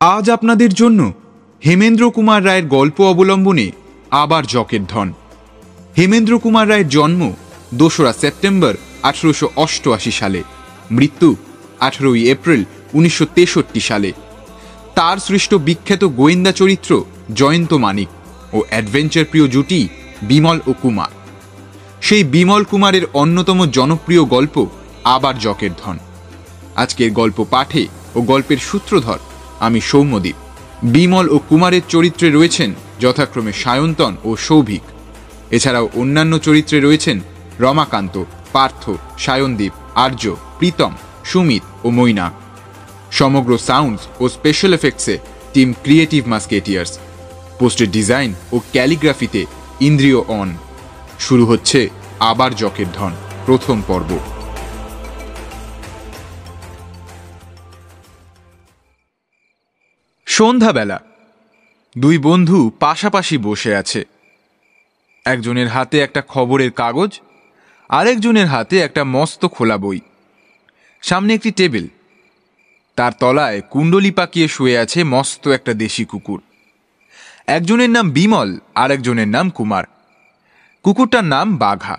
আজ আপনাদের জন্য হেমেন্দ্র কুমার রায়ের গল্প অবলম্বনে আবার জকের ধন। হেমেন্দ্র কুমার রায়ের জন্ম দোসরা সেপ্টেম্বর আঠেরোশো অষ্টআশি সালে, মৃত্যু আঠেরোই এপ্রিল উনিশশো তেষট্টি সালে। তার সৃষ্ট বিখ্যাত গোয়েন্দা চরিত্র জয়ন্ত মানিক ও অ্যাডভেঞ্চার প্রিয় জুটি বিমল ও কুমার। সেই বিমল কুমারের অন্যতম জনপ্রিয় গল্প আবার জকের ধন। আজকের গল্প পাঠে ও গল্পের সূত্রধর আমি সৌম্যদীপ। বিমল ও কুমারের চরিত্রে রয়েছেন যথাক্রমে সায়ন্তন ও সৌভিক। এছাড়াও অন্যান্য চরিত্রে রয়েছেন রমাকান্ত, পার্থ, সায়নদীপ, আর্য, প্রীতম, সুমিত ও মৈনা। সমগ্র সাউন্ডস ও স্পেশাল এফেক্টসে টিম ক্রিয়েটিভ মাস্কেটিয়ার্স। পোস্টের ডিজাইন ও ক্যালিগ্রাফিতে ইন্দ্রিয় অন। শুরু হচ্ছে আবার জকের ধন, প্রথম পর্ব। সন্ধ্যাবেলা দুই বন্ধু পাশাপাশি বসে আছে। একজনের হাতে একটা খবরের কাগজ, আরেকজনের হাতে একটা মস্ত খোলা বই। সামনে একটি টেবিল। তার তলায় কুণ্ডলি পাকিয়ে শুয়ে আছে মস্ত একটা দেশি কুকুর। একজনের নাম বিমল আর একজনের নাম কুমার। কুকুরটার নাম বাঘা।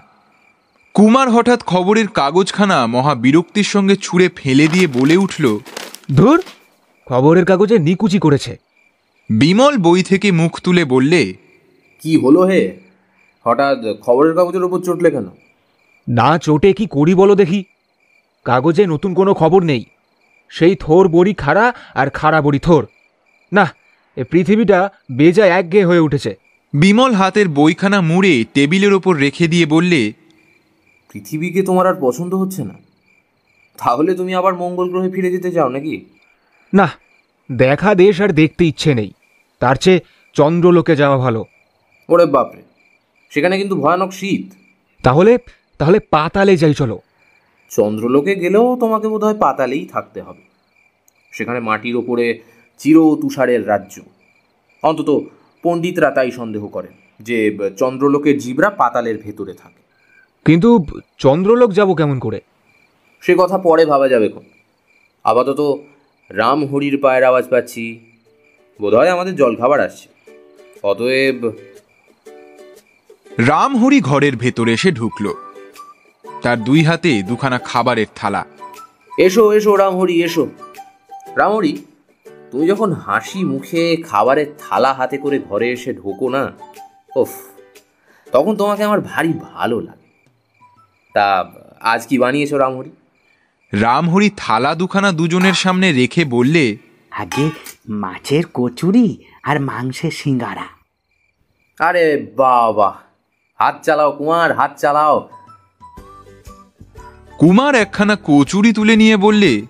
কুমার হঠাৎ খবরের কাগজখানা মহা বিরক্তির সঙ্গে ছুঁড়ে ফেলে দিয়ে বলে উঠল, ধুর খবরের কাগজে নিকুচি করেছে। বিমল বই থেকে মুখ তুলে বললে কি হলো হে? হঠাৎ খবরের কাগজের উপর চটলে কেন? না চোটে কি করি বলো দেখি। কাগজে নতুন কোনো খবর নেই। সেই থোর বড়ি খাড়া আর খাড়া বড়ি থোর। না এ পৃথিবীটা বেজায় একঘেয়ে হয়ে উঠেছে। বিমল হাতের বইখানা মুড়ে টেবিলের ওপর রেখে দিয়ে বললে পৃথিবীকে তোমার আর পছন্দ হচ্ছে না। তাহলে তুমি আবার মঙ্গল গ্রহে ফিরে যেতে চাও নাকি? না দেখা দেশ আর দেখতে ইচ্ছে নেই। তার চেয়ে চন্দ্রলোকে যাওয়া ভালো। ওরে বাপরে সেখানে কিন্তু ভয়ানক শীত। তাহলে তাহলে পাতালে যাই চলো। চন্দ্রলোকে গেলেও তোমাকে বোধহয় পাতালেই থাকতে হবে। সেখানে মাটির ওপরে চির তুষারের রাজ্য। অন্তত পণ্ডিতরা তাই সন্দেহ করেন যে চন্দ্রলোকের জীবরা পাতালের ভেতরে থাকে। কিন্তু চন্দ্রলোক যাব কেমন করে? সে কথা পরে ভাবা যাবে কোন আপাতত রাম হরির পায়ের আওয়াজ পাচ্ছি। বোধহয় আমাদের জলখাবার আসছে। অতএব রামহরি ঘরের ভেতরে এসে ঢুকল। তার দুই হাতে দুখানা খাবারের থালা। এসো এসো রামহরি এসো। রামহরি তুমি যখন হাসি মুখে খাবারের থালা হাতে করে ঘরে এসে ঢোকো না ওফ তখন তোমাকে আমার ভারী ভালো লাগে। তা আজ কি বানিয়েছো রামহরি রামহরি থালা দুখানা দুজনের সামনে রেখে বললে আগে মাছের কচুরি আর মাংসের সিঙ্গারা। আরে বাবা হাত চালাও কুমার হাত চালাও। কুমার একখানা কচুরি তুলে নিয়ে বললে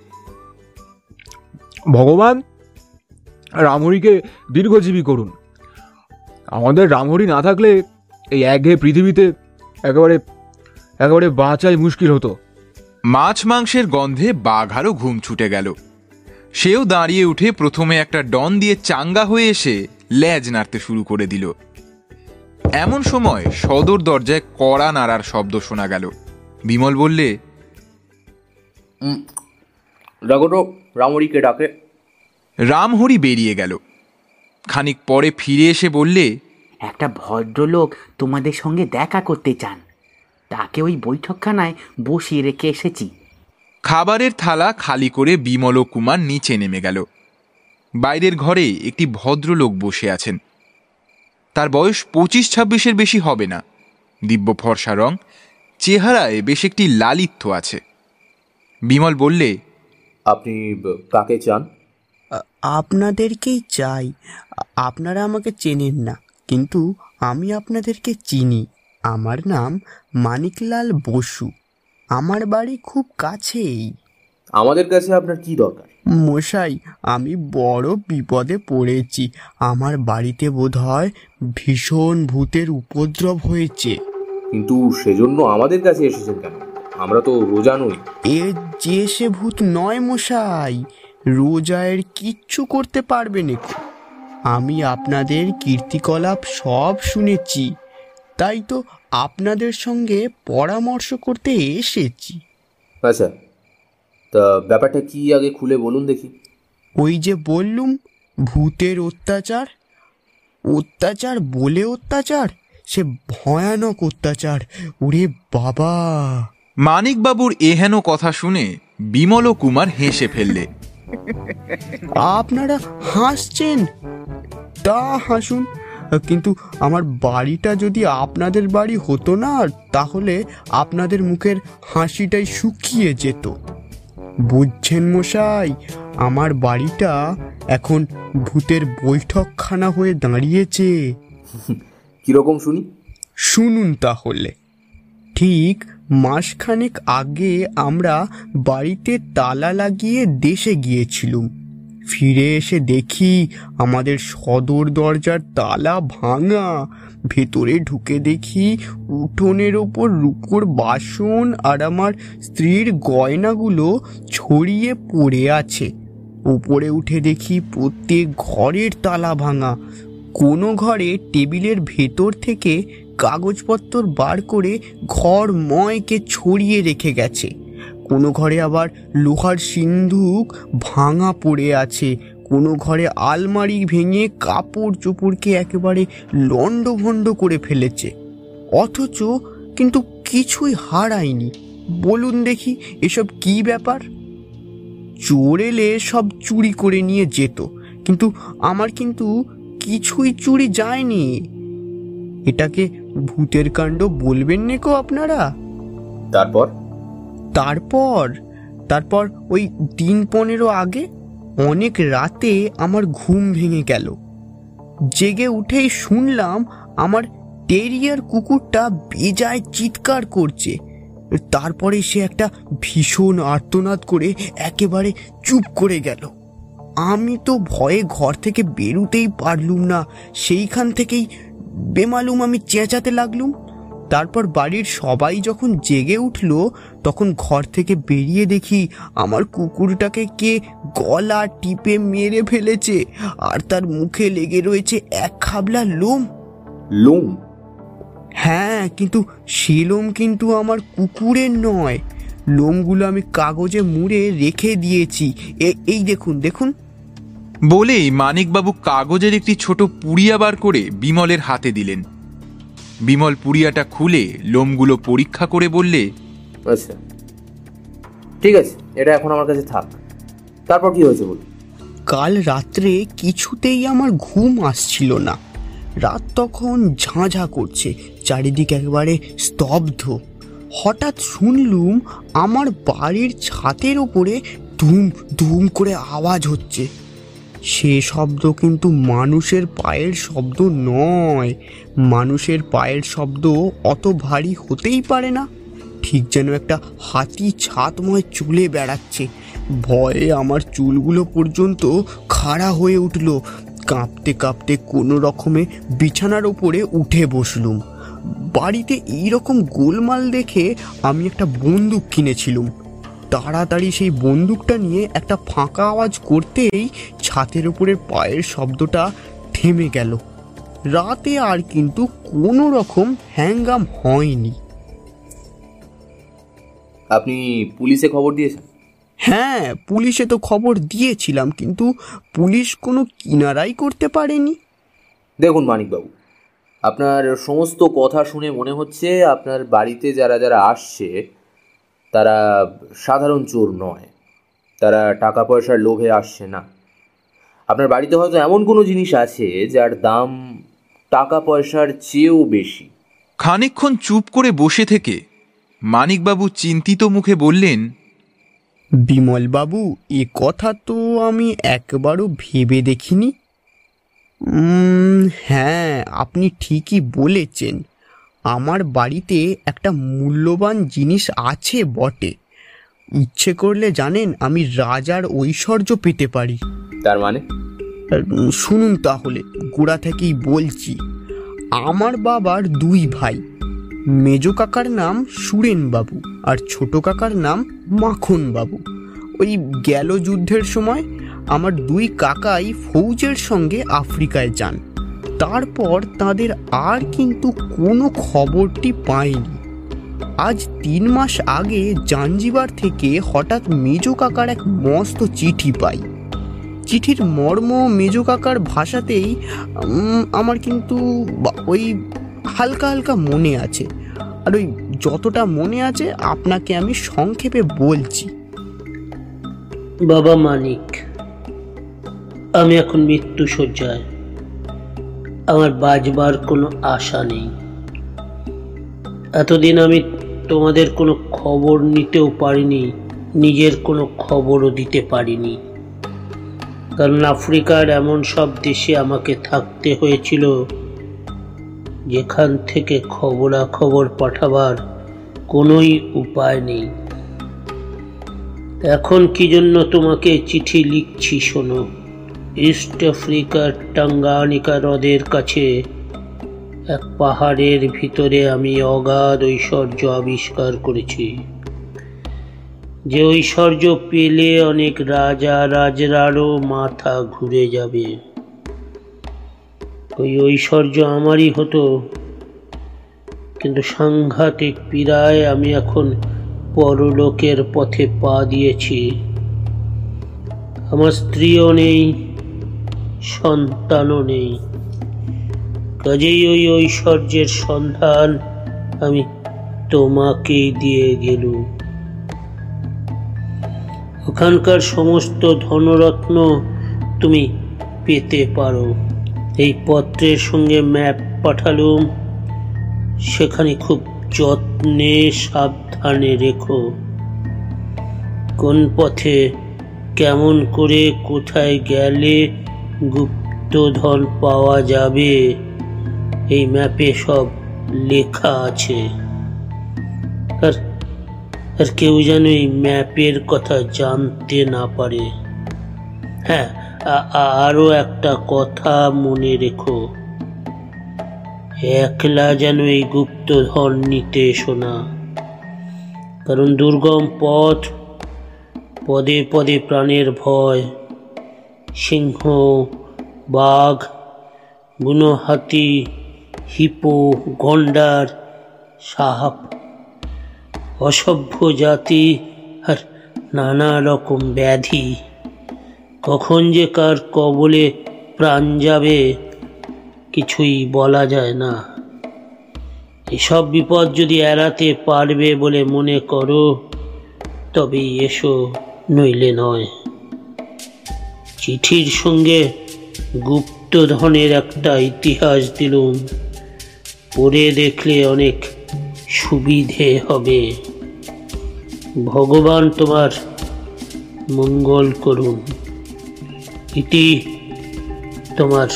ভগবান রামহরিকে দীর্ঘজীবী করুন। আমাদের রামহরি না থাকলে এই একঘেয়ে পৃথিবীতে একেবারে একেবারে বাঁচাই মুশকিল হতো। মাছ মাংসের গন্ধে বাঘারও ঘুম ছুটে গেল। সেও দাঁড়িয়ে উঠে প্রথমে একটা ডন দিয়ে চাঙ্গা হয়ে এসে ল্যাজ নাড়তে শুরু করে দিল। এমন সময় সদর দরজায় কড়া নাড়ার শব্দ শোনা গেল। বিমল বললে ডাকো রামহরিকে ডাকে। রামহরি বেরিয়ে গেল। খানিক পরে ফিরে এসে বললে একটা ভদ্রলোক তোমাদের সঙ্গে দেখা করতে চান। তাকে ওই বৈঠকখানায় বসিয়ে রেখে এসেছি। খাবারের থালা খালি করে বিমল ও কুমার নিচে নেমে গেল। বাইরের ঘরে একটি ভদ্রলোক বসে আছেন। তার বয়স পঁচিশ ছাব্বিশের বেশি হবে না। দিব্য ফর্সা রং চেহারায় বেশ একটি লালিত্য আছে। বিমল বললে আপনি কাকে চান? আপনাদেরকেই চাই। আপনারা আমাকে চেনেন না কিন্তু আমি আপনাদেরকে চিনি। আমার নাম মানিকলাল বসু। আমার বাড়ি খুব কাছেই। আমাদের কাছে আপনার কি দরকার? মশাই আমি বড় বিপদে পড়েছি। আমার বাড়িতে বোধহয় ভীষণ ভূতের উপদ্রব হয়েছে। কিন্তু সেজন্য আমাদের কাছে এসেছেন কেন? আমরা তো রোজা নই। এ যে সে ভূত নয় মশাই রোজায়ের কিচ্ছু করতে পারবে না। আমি আপনাদের কীর্তিকলাপ সব শুনেছি। তাই তো আপনাদের সঙ্গে পরামর্শ করতে এসেছি। আচ্ছা তা ব্যাপারটা কি আগে খুলে বলুন দেখি। ওই যে বললুম ভূতের অত্যাচার। অত্যাচার বলে অত্যাচার? সে ভয়ানক অত্যাচার। ওরে বাবা! মানিকবাবুর এহেন কথা শুনে বিমল ও কুমার হেসে ফেললে। আপনারা হাসছেন? তা হাসুন। কিন্তু আমার বাড়িটা যদি আপনাদের বাড়ি হতো না তাহলে আপনাদের মুখের হাসিটাই শুকিয়ে যেত। বুঝছেন মশাই আমার বাড়িটা এখন ভূতের বৈঠকখানা হয়ে দাঁড়িয়েছে। কীরকম শুনি? শুনুন তাহলে। ঠিক মাসখানেক আগে আমরা বাড়িতে তালা লাগিয়ে দেশে গিয়েছিলুম। ফিরে এসে দেখি আমাদের সদর দরজার তালা ভাঙা। ভেতরে ঢুকে দেখি উঠোনের ওপর রুকোর বাসন আর আমার স্ত্রীর গয়নাগুলো ছড়িয়ে পড়ে আছে। উপরে উঠে দেখি প্রত্যেক ঘরের তালা ভাঙা। কোনো ঘরে টেবিলের ভেতর থেকে কাগজপত্র বার করে ঘর ময়কে ছড়িয়ে রেখে গেছে। কোনো ঘরে আবার লোহার সিন্ধুক ভাঙা পড়ে আছে। কোনো ঘরে আলমারি ভেঙে কাপড় চোপড়কে একেবারে লণ্ডভণ্ড করে ফেলেছে। অথচ কিন্তু কিছুই হারায়নি। বলুন দেখি এসব কি ব্যাপার? চোর এলে সব চুরি করে নিয়ে যেত, কিন্তু আমার কিন্তু কিছুই চুরি যায়নি। এটাকে ভূতের কাণ্ড বলবেন নেকো আপনারা? তারপর? তারপর তারপর ওই দিন পনেরো আগে অনেক রাতে আমার ঘুম ভেঙে গেল। জেগে উঠেই শুনলাম আমার টেরিয়ার কুকুরটা বেজায় চিৎকার করছে। তারপরে সে একটা ভীষণ আর্তনাদ করে একেবারে চুপ করে গেল। আমি তো ভয়ে ঘর থেকে বেরুতেই পারলুম না, সেইখান থেকেই বেমালুম আমি চেঁচাতে লাগলুম। তারপর বাড়ির সবাই যখন জেগে উঠল তখন ঘর থেকে বেরিয়ে দেখি আমার কুকুরটাকে কে গলা টিপে মেরে ফেলেছে আর তার মুখে লেগে রয়েছে এক খাবলা লোম। লোম? হ্যাঁ কিন্তু সে লোম কিন্তু আমার কুকুরের নয়। লোমগুলো আমি কাগজে মুড়ে রেখে দিয়েছি। এ- এই দেখুন দেখুন। বলেই মানিকবাবু কাগজের একটি ছোট পুড়িয়া বার করে বিমলের হাতে দিলেন। বিমল পুড়িয়াটা খুলে লোমগুলো পরীক্ষা করে বললে আচ্ছা। ঠিক আছে এটা এখন আমার কাছে থাক। তারপর কি হয়েছে বলুন? কাল রাত্রে কিছুতেই আমার ঘুম আসছিল না। রাত তখন ঝাঁঝা করছে চারিদিক একেবারে স্তব্ধ। হঠাৎ শুনলুম আমার বাড়ির ছাদের ওপরে ধুম ধুম করে আওয়াজ হচ্ছে। সে শব্দ কিন্তু মানুষের পায়ের শব্দ নয়। মানুষের পায়ের শব্দ অত ভারী হতেই পারে না। ঠিক যেন একটা হাতি ছাতময় চুলে বেড়াচ্ছে। ভয়ে আমার চুলগুলো পর্যন্ত খাড়া হয়ে উঠল। কাঁপতে কাঁপতে কোনো রকমে বিছানার ওপরে উঠে বসলুম। বাড়িতে এই রকম গোলমাল দেখে আমি একটা বন্দুক কিনেছিলুম। তাড়াতাড়ি সেই বন্দুকটা নিয়ে একটা ফাঁকা আওয়াজ করতেই ছাতের উপরের পায়ের শব্দটা থেমে গেল। রাতে আর কিন্তু কোনো রকম হ্যাঙ্গাম হয়নি। আপনি পুলিশে খবর দিয়েছেন? হ্যাঁ পুলিশে তো খবর দিয়েছিলাম কিন্তু পুলিশ কোনো কিনারাই করতে পারেনি। দেখুন মানিকবাবু আপনার সমস্ত কথা শুনে মনে হচ্ছে আপনার বাড়িতে যারা যারা আসছে তারা সাধারণ চোর নয়। তারা টাকা পয়সার লোভে আসছে না। আপনার বাড়িতে হয়তো এমন কোনো জিনিস আছে যার দাম টাকা পয়সার চেয়েও বেশি। খানিকক্ষণ চুপ করে বসে থেকে মানিকবাবু চিন্তিত মুখে বললেন বিমলবাবু এ কথা তো আমি একবারও ভেবে দেখিনি। হ্যাঁ আপনি ঠিকই বলেছেন। আমার বাড়িতে একটা মূল্যবান জিনিস আছে বটে। ইচ্ছে করলে জানেন আমি রাজার ঐশ্বর্য পেতে পারি। তার মানে? শুনুন তাহলে গোড়া থেকেই বলছি। আমার বাবার দুই ভাই মেজ কাকার নাম সুরেন বাবু আর ছোট কাকার নাম মাখন বাবু। ওই গেল যুদ্ধের সময় আমার দুই কাকাই ফৌজের সঙ্গে আফ্রিকায় যান। তারপর তাদের আর কিন্তু কোনো খবরটি পাইনি আজ তিন মাস আগে জাঞ্জিবার থেকে হঠাৎ মেজো কাকার এক মস্ত চিঠি পাই। চিঠির মর্ম মেজো কাকার ভাষাতেই আমার কিন্তু ওই হালকা হালকা মনে আছে। আর ওই যতটা মনে আছে আপনাকে আমি সংক্ষেপে বলছি। বাবা মানিক, আমি এখন মৃত্যু শয্যায় আমার বাজবার কোনো আশা নেই। এতদিন আমি তোমাদের কোনো খবর নিতেও পারিনি, নিজের কোনো খবরও দিতে পারিনি। কারণ আফ্রিকার এমন সব দেশে আমাকে থাকতে হয়েছিল, যেখান থেকে খবরাখবর পাঠাবার কোনোই উপায় নেই। এখন কি জন্য তোমাকে চিঠি লিখছি শোনো। ইস্ট আফ্রিকার টাঙ্গানিকা হ্রদের কাছে, এক পাহাড়ের ভিতরে আমি অগাধ ঐশ্বর্য আবিষ্কার করেছি। যে ঐশ্বর্য পেলে অনেক রাজা রাজরারও মাথা ঘুরে যাবে। ওই ঐশ্বর্য আমারই হতো। কিন্তু সাংঘাতিক পীড়ায় আমি এখন পরলোকের পথে পা দিয়েছি। আমার স্ত্রীও নেই সন্তানও নেই। কাজেই ওই ঐশ্বর্যের সন্ধান আমি তোমাকেই দিয়ে গেলুম। ওখানকার সমস্ত ধনরত্ন তুমি পেতে পারো। এই পত্রের সঙ্গে ম্যাপ পাঠালুম। সেখানে খুব যত্নে সাবধানে রেখো। কোন পথে কেমন করে কোথায় গেলে গুপ্তধন পাওয়া যাবে। এই ম্যাপে সব লেখা আছে। আর আর কেউ যেন এই ম্যাপের কথা জানতে না পারে। হ্যাঁ আ- আ- আরও একটা কথা মনে রেখো। একলা যেন এই গুপ্তধন নিতে এসো না। কারণ দুর্গম পথ, পদে পদে প্রাণের ভয়। সিংহ, বাঘ বুনো হাতি হিপো, গন্ডার সাপ অসভ্য জাতি আর নানা রকম ব্যাধি। কখন যে কার কবলে প্রাণ যাবে কিছুই বলা যায় না। এসব বিপদ যদি এড়াতে পারবে বলে মনে করো, তবেই এসো নইলে নয়। চিঠির সঙ্গে গুপ্তধনের একটা ইতিহাস দিলুম। পড়ে দেখলে অনেক সুবিধে হবে। ভগবান তোমার মঙ্গল করুন। ইতি তোমার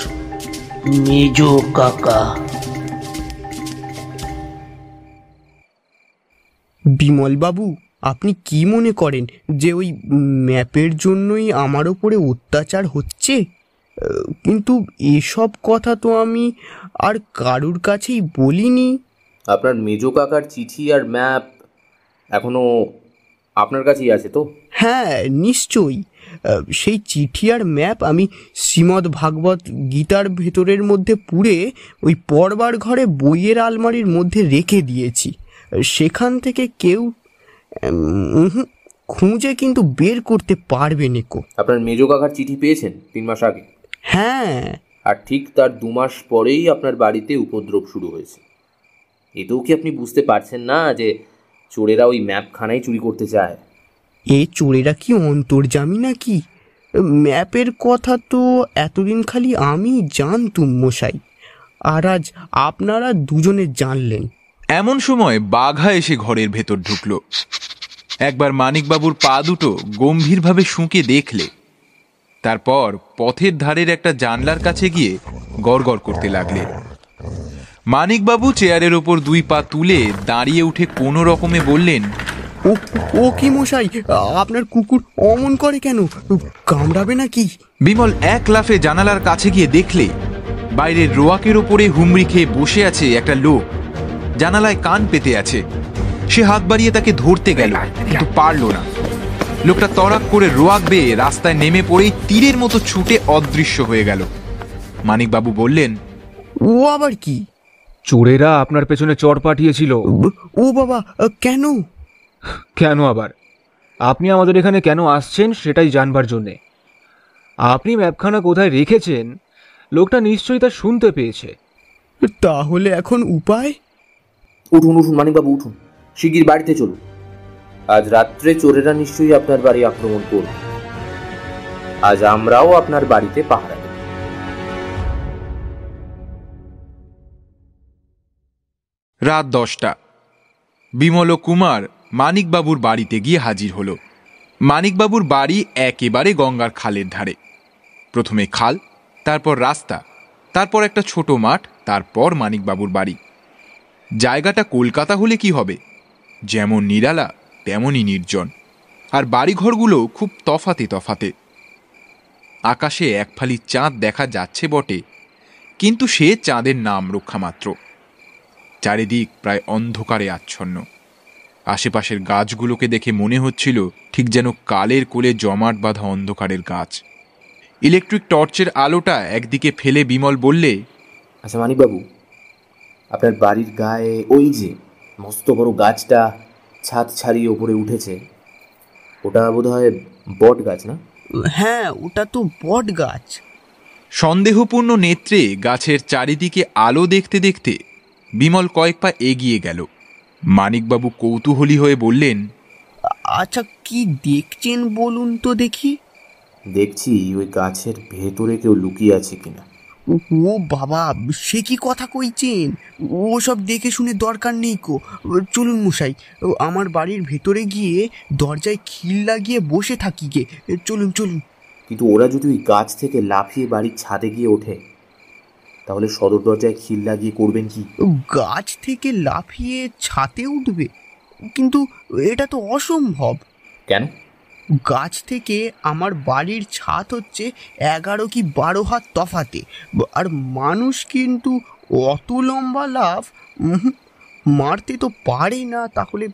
মেজ কাকা। বিমলবাবু আপনি কি মনে করেন যে ওই ম্যাপের জন্যই আমার ওপরে অত্যাচার হচ্ছে? কিন্তু এসব কথা তো আমি আর কারুর কাছেই বলিনি। আপনার মেজো কাকার চিঠি আর ম্যাপ এখনও আপনার কাছেই আছে তো? হ্যাঁ নিশ্চয়ই। সেই চিঠি আর ম্যাপ আমি শ্রীমদ্ ভাগবত গীতার ভেতরের মধ্যে পুড়ে ওই পড়বার ঘরে বইয়ের আলমারির মধ্যে রেখে দিয়েছি। সেখান থেকে কেউ খুঁজে কিন্তু বের করতে পারবে নেকো। আপনার মেজো কাকার চিঠি পেয়েছেন তিন মাস আগে? হ্যাঁ। আর ঠিক তার দু মাস পরেই আপনার বাড়িতে উপদ্রব শুরু হয়েছে। এতেও কি আপনি বুঝতে পারছেন না যে চোরেরা ওই ম্যাপখানাই চুরি করতে চায় এ চোরেরা কি অন্তর্জামী নাকি? ম্যাপের কথা তো এতদিন খালি আমি জানতুম মশাই। আর আজ আপনারা দুজনে জানলেন। এমন সময় বাঘা এসে ঘরের ভেতর ঢুকলো। একবার মানিকবাবুর পা দুটো গম্ভীরভাবে শুঁকে দেখলে। তারপর পথের ধারের একটা জানলার কাছে গিয়ে গড়গড় করতে লাগলে। মানিকবাবু চেয়ারের ওপর দুই পা তুলে দাঁড়িয়ে উঠে কোনো রকমে বললেন ও ও কি মশাই আপনার কুকুর অমন করে কেন? কামড়াবে নাকি? বিমল এক লাফে জানালার কাছে গিয়ে দেখলে বাইরের রোয়াকের ওপরে হুমড়ি খেয়ে বসে আছে একটা লোক। জানালায় কান পেতে আছে। সে হাত বাড়িয়ে তাকে ধরতে গেল কিন্তু পারল না। লোকটা তরাক করে রোয়াক বেয়ে রাস্তায় নেমে পড়েই তীরের মতো ছুটে অদৃশ্য হয়ে গেল। মানিকবাবু বললেন ও আবার কি? চোরেরা আপনার পেছনে চর পাঠিয়েছিল। ও বাবা কেন? কেন আবার? আপনি আমাদের এখানে কেন আসছেন সেটাই জানবার জন্যে। আপনি ম্যাপখানা কোথায় রেখেছেন লোকটা নিশ্চয়ই তা শুনতে পেয়েছে। তাহলে এখন উপায়? উঠুন উঠুন, মানিকবাবু, উঠুন। শিগগির বাড়িতে চলুন। আজ রাত্রে চোরেরা নিশ্চয়ই আপনার বাড়ি আক্রমণ করবে। আজ আমরাও আপনার বাড়িতে পাহারা রাত দশটা। বিমল কুমার মানিকবাবুর বাড়িতে গিয়ে হাজির হলো। মানিকবাবুর বাড়ি একেবারে গঙ্গার খালের ধারে। প্রথমে খাল, তারপর রাস্তা, তারপর একটা ছোট মাঠ, তারপর মানিকবাবুর বাড়ি। জায়গাটা কলকাতা হলে কি হবে? যেমন নিরালা, তেমনই নির্জন। আর বাড়িঘরগুলো খুব তফাতে তফাতে। আকাশে এক ফালি চাঁদ দেখা যাচ্ছে বটে, কিন্তু সে চাঁদের নাম রক্ষা মাত্র চারিদিক প্রায় অন্ধকারে আচ্ছন্ন। আশেপাশের গাছগুলোকে দেখে মনে হচ্ছিল ঠিক যেন কালের কোলে জমাট বাঁধা অন্ধকারের গাছ। ইলেকট্রিক টর্চের আলোটা একদিকে ফেলে বিমল বললে আচ্ছা মানিকবাবু আপনার বাড়ির গায়ে ওই যে মস্ত বড় গাছটা ছাদ ছাড়িয়ে ওপরে উঠেছে ওটা বোধ হয় বট গাছ না? হ্যাঁ ওটা তো বট গাছ। সন্দেহপূর্ণ নেত্রে গাছের চারিদিকে আলো দেখতে দেখতে বিমল কয়েক পা এগিয়ে গেল। মানিকবাবু কৌতূহলী হয়ে বললেন আচ্ছা কি দেখছেন বলুন তো দেখি। দেখছি ওই গাছের ভেতরে কেউ লুকিয়ে আছে কিনা। ও বাবা সে কি কথা কইছেন? ও সব দেখে শুনে দরকার নেই কো। চলুন মশাই ও, আমার বাড়ির ভেতরে গিয়ে দরজায় খিল লাগিয়ে বসে থাকি গে। চলুন চলুন। কিন্তু ওরা যদি ওই গাছ থেকে লাফিয়ে বাড়ির ছাদে গিয়ে ওঠে তাহলে সদর দরজায় খিল লাগিয়ে করবেন কি? গাছ থেকে লাফিয়ে ছাতে উঠবে? কিন্তু এটা তো অসম্ভব। কেন? গাছ থেকে আমার বাড়ির ছাদ হচ্ছে এগারো কি বারো হাত তফাতে। আর মানুষ কিন্তু অত লম্বা লাভ মারতে তো পারে না। তাহলে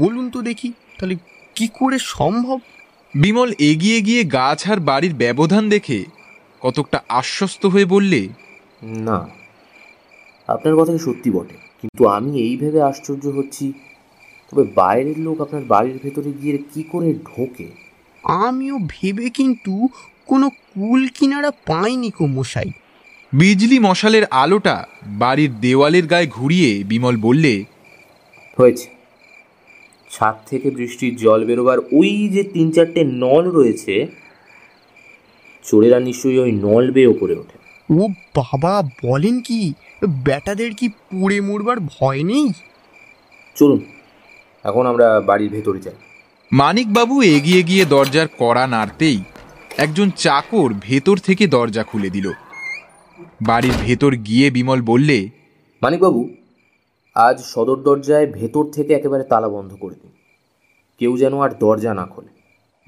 বলুন তো দেখি তাহলে কি করে সম্ভব? বিমল এগিয়ে গিয়ে গাছ আর বাড়ির ব্যবধান দেখে কতকটা আশ্বস্ত হয়ে বললে না আপনার কথা সত্যি বটে। কিন্তু আমি এই ভেবে আশ্চর্য হচ্ছি তবে বাইরের লোক আপনার বাড়ির ভেতরে গিয়ে কি করে ঢোকে? আমিও ভেবে কিন্তু কোনো কুল কিনারা পাইনি কো মশাই। বিজলি মশালের আলোটা বাড়ির দেওয়ালের গায়ে ঘুরিয়ে বিমল বললে হয়েছে। ছাদ থেকে বৃষ্টির জল বেরোবার ওই যে তিন চারটে নল রয়েছে চোরেরা নিশ্চয়ই ওই নল বেয়ে ওপরে ওঠে। ও বাবা বলেন কি বেটাদের কি পুড়ে মরবার ভয় নেই? চলুন এখন আমরা বাড়ির ভেতরে যাই। মানিকবাবু এগিয়ে গিয়ে দরজার কড়া নাড়তেই একজন চাকর ভেতর থেকে দরজা খুলে দিল। বাড়ির ভেতর গিয়ে বিমল বললে মানিকবাবু আজ সদর দরজায় ভেতর থেকে একেবারে তালা বন্ধ করে দিন। কেউ যেন আর দরজা না খোলে।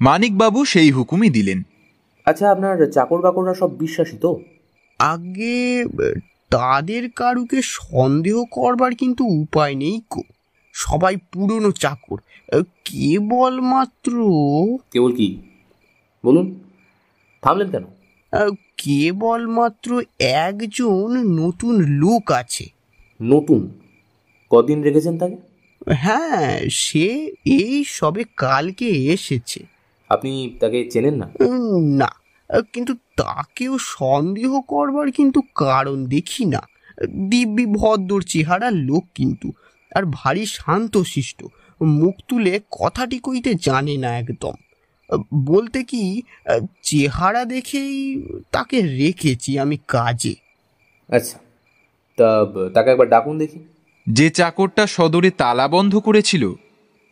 মানিকবাবু সেই হুকুমই দিলেন। আচ্ছা আপনার চাকর বাকররা সব বিশ্বাসী তো? আগে তাদের কারুকে সন্দেহ করবার কিন্তু উপায় নেই কো সবাই পুরনো চাকর। কেবলমাত্র কেবল কি? বলুন। থামলেন কেন? কেবলমাত্র একজন নতুন লোক আছে। নতুন? কদিন রেখেছেন তাকে? হ্যাঁ সে এই সবে কালকে এসেছে। আপনি তাকে চেনেন না? না। কিন্তু তাকেও সন্দেহ করবার কিন্তু কারণ দেখি না। দিব্যি ভদ্র চেহারা লোক কিন্তু। আর ভারী শান্তশিষ্ট। মুখ তুলে কথাটি কইতে জানে না একদম। বলতে কি চেহারা দেখেই তাকে রেখেছি আমি কাজে। আচ্ছা তা তাকে একবার ডাকুন দেখি। যে চাকরটা সদরে তালা বন্ধ করেছিল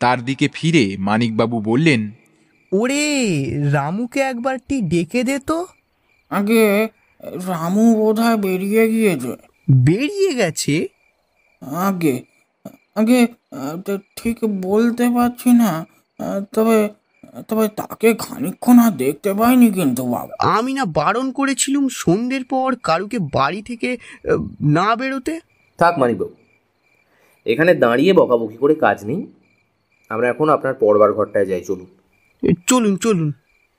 তার দিকে ফিরে মানিকবাবু বললেন ওরে রামুকে একবারটি ডেকে দে তো। আগে রামু বোধহয় বেরিয়ে গিয়েছে। বেরিয়ে গেছে? আগে আগে ঠিক বলতে পারছি না। তবে তবে তাকে খানিকক্ষণ আর দেখতে পাইনি কিন্তু বাবা। আমি না বারণ করেছিলুম সন্ধ্যের পর কারুকে বাড়ি থেকে না বেরোতে? থাক মানিকবাবু এখানে দাঁড়িয়ে বকাবকি করে কাজ নেই। আমরা এখন আপনার পড়বার ঘরটায় যাই চলুন। চলুন চলুন।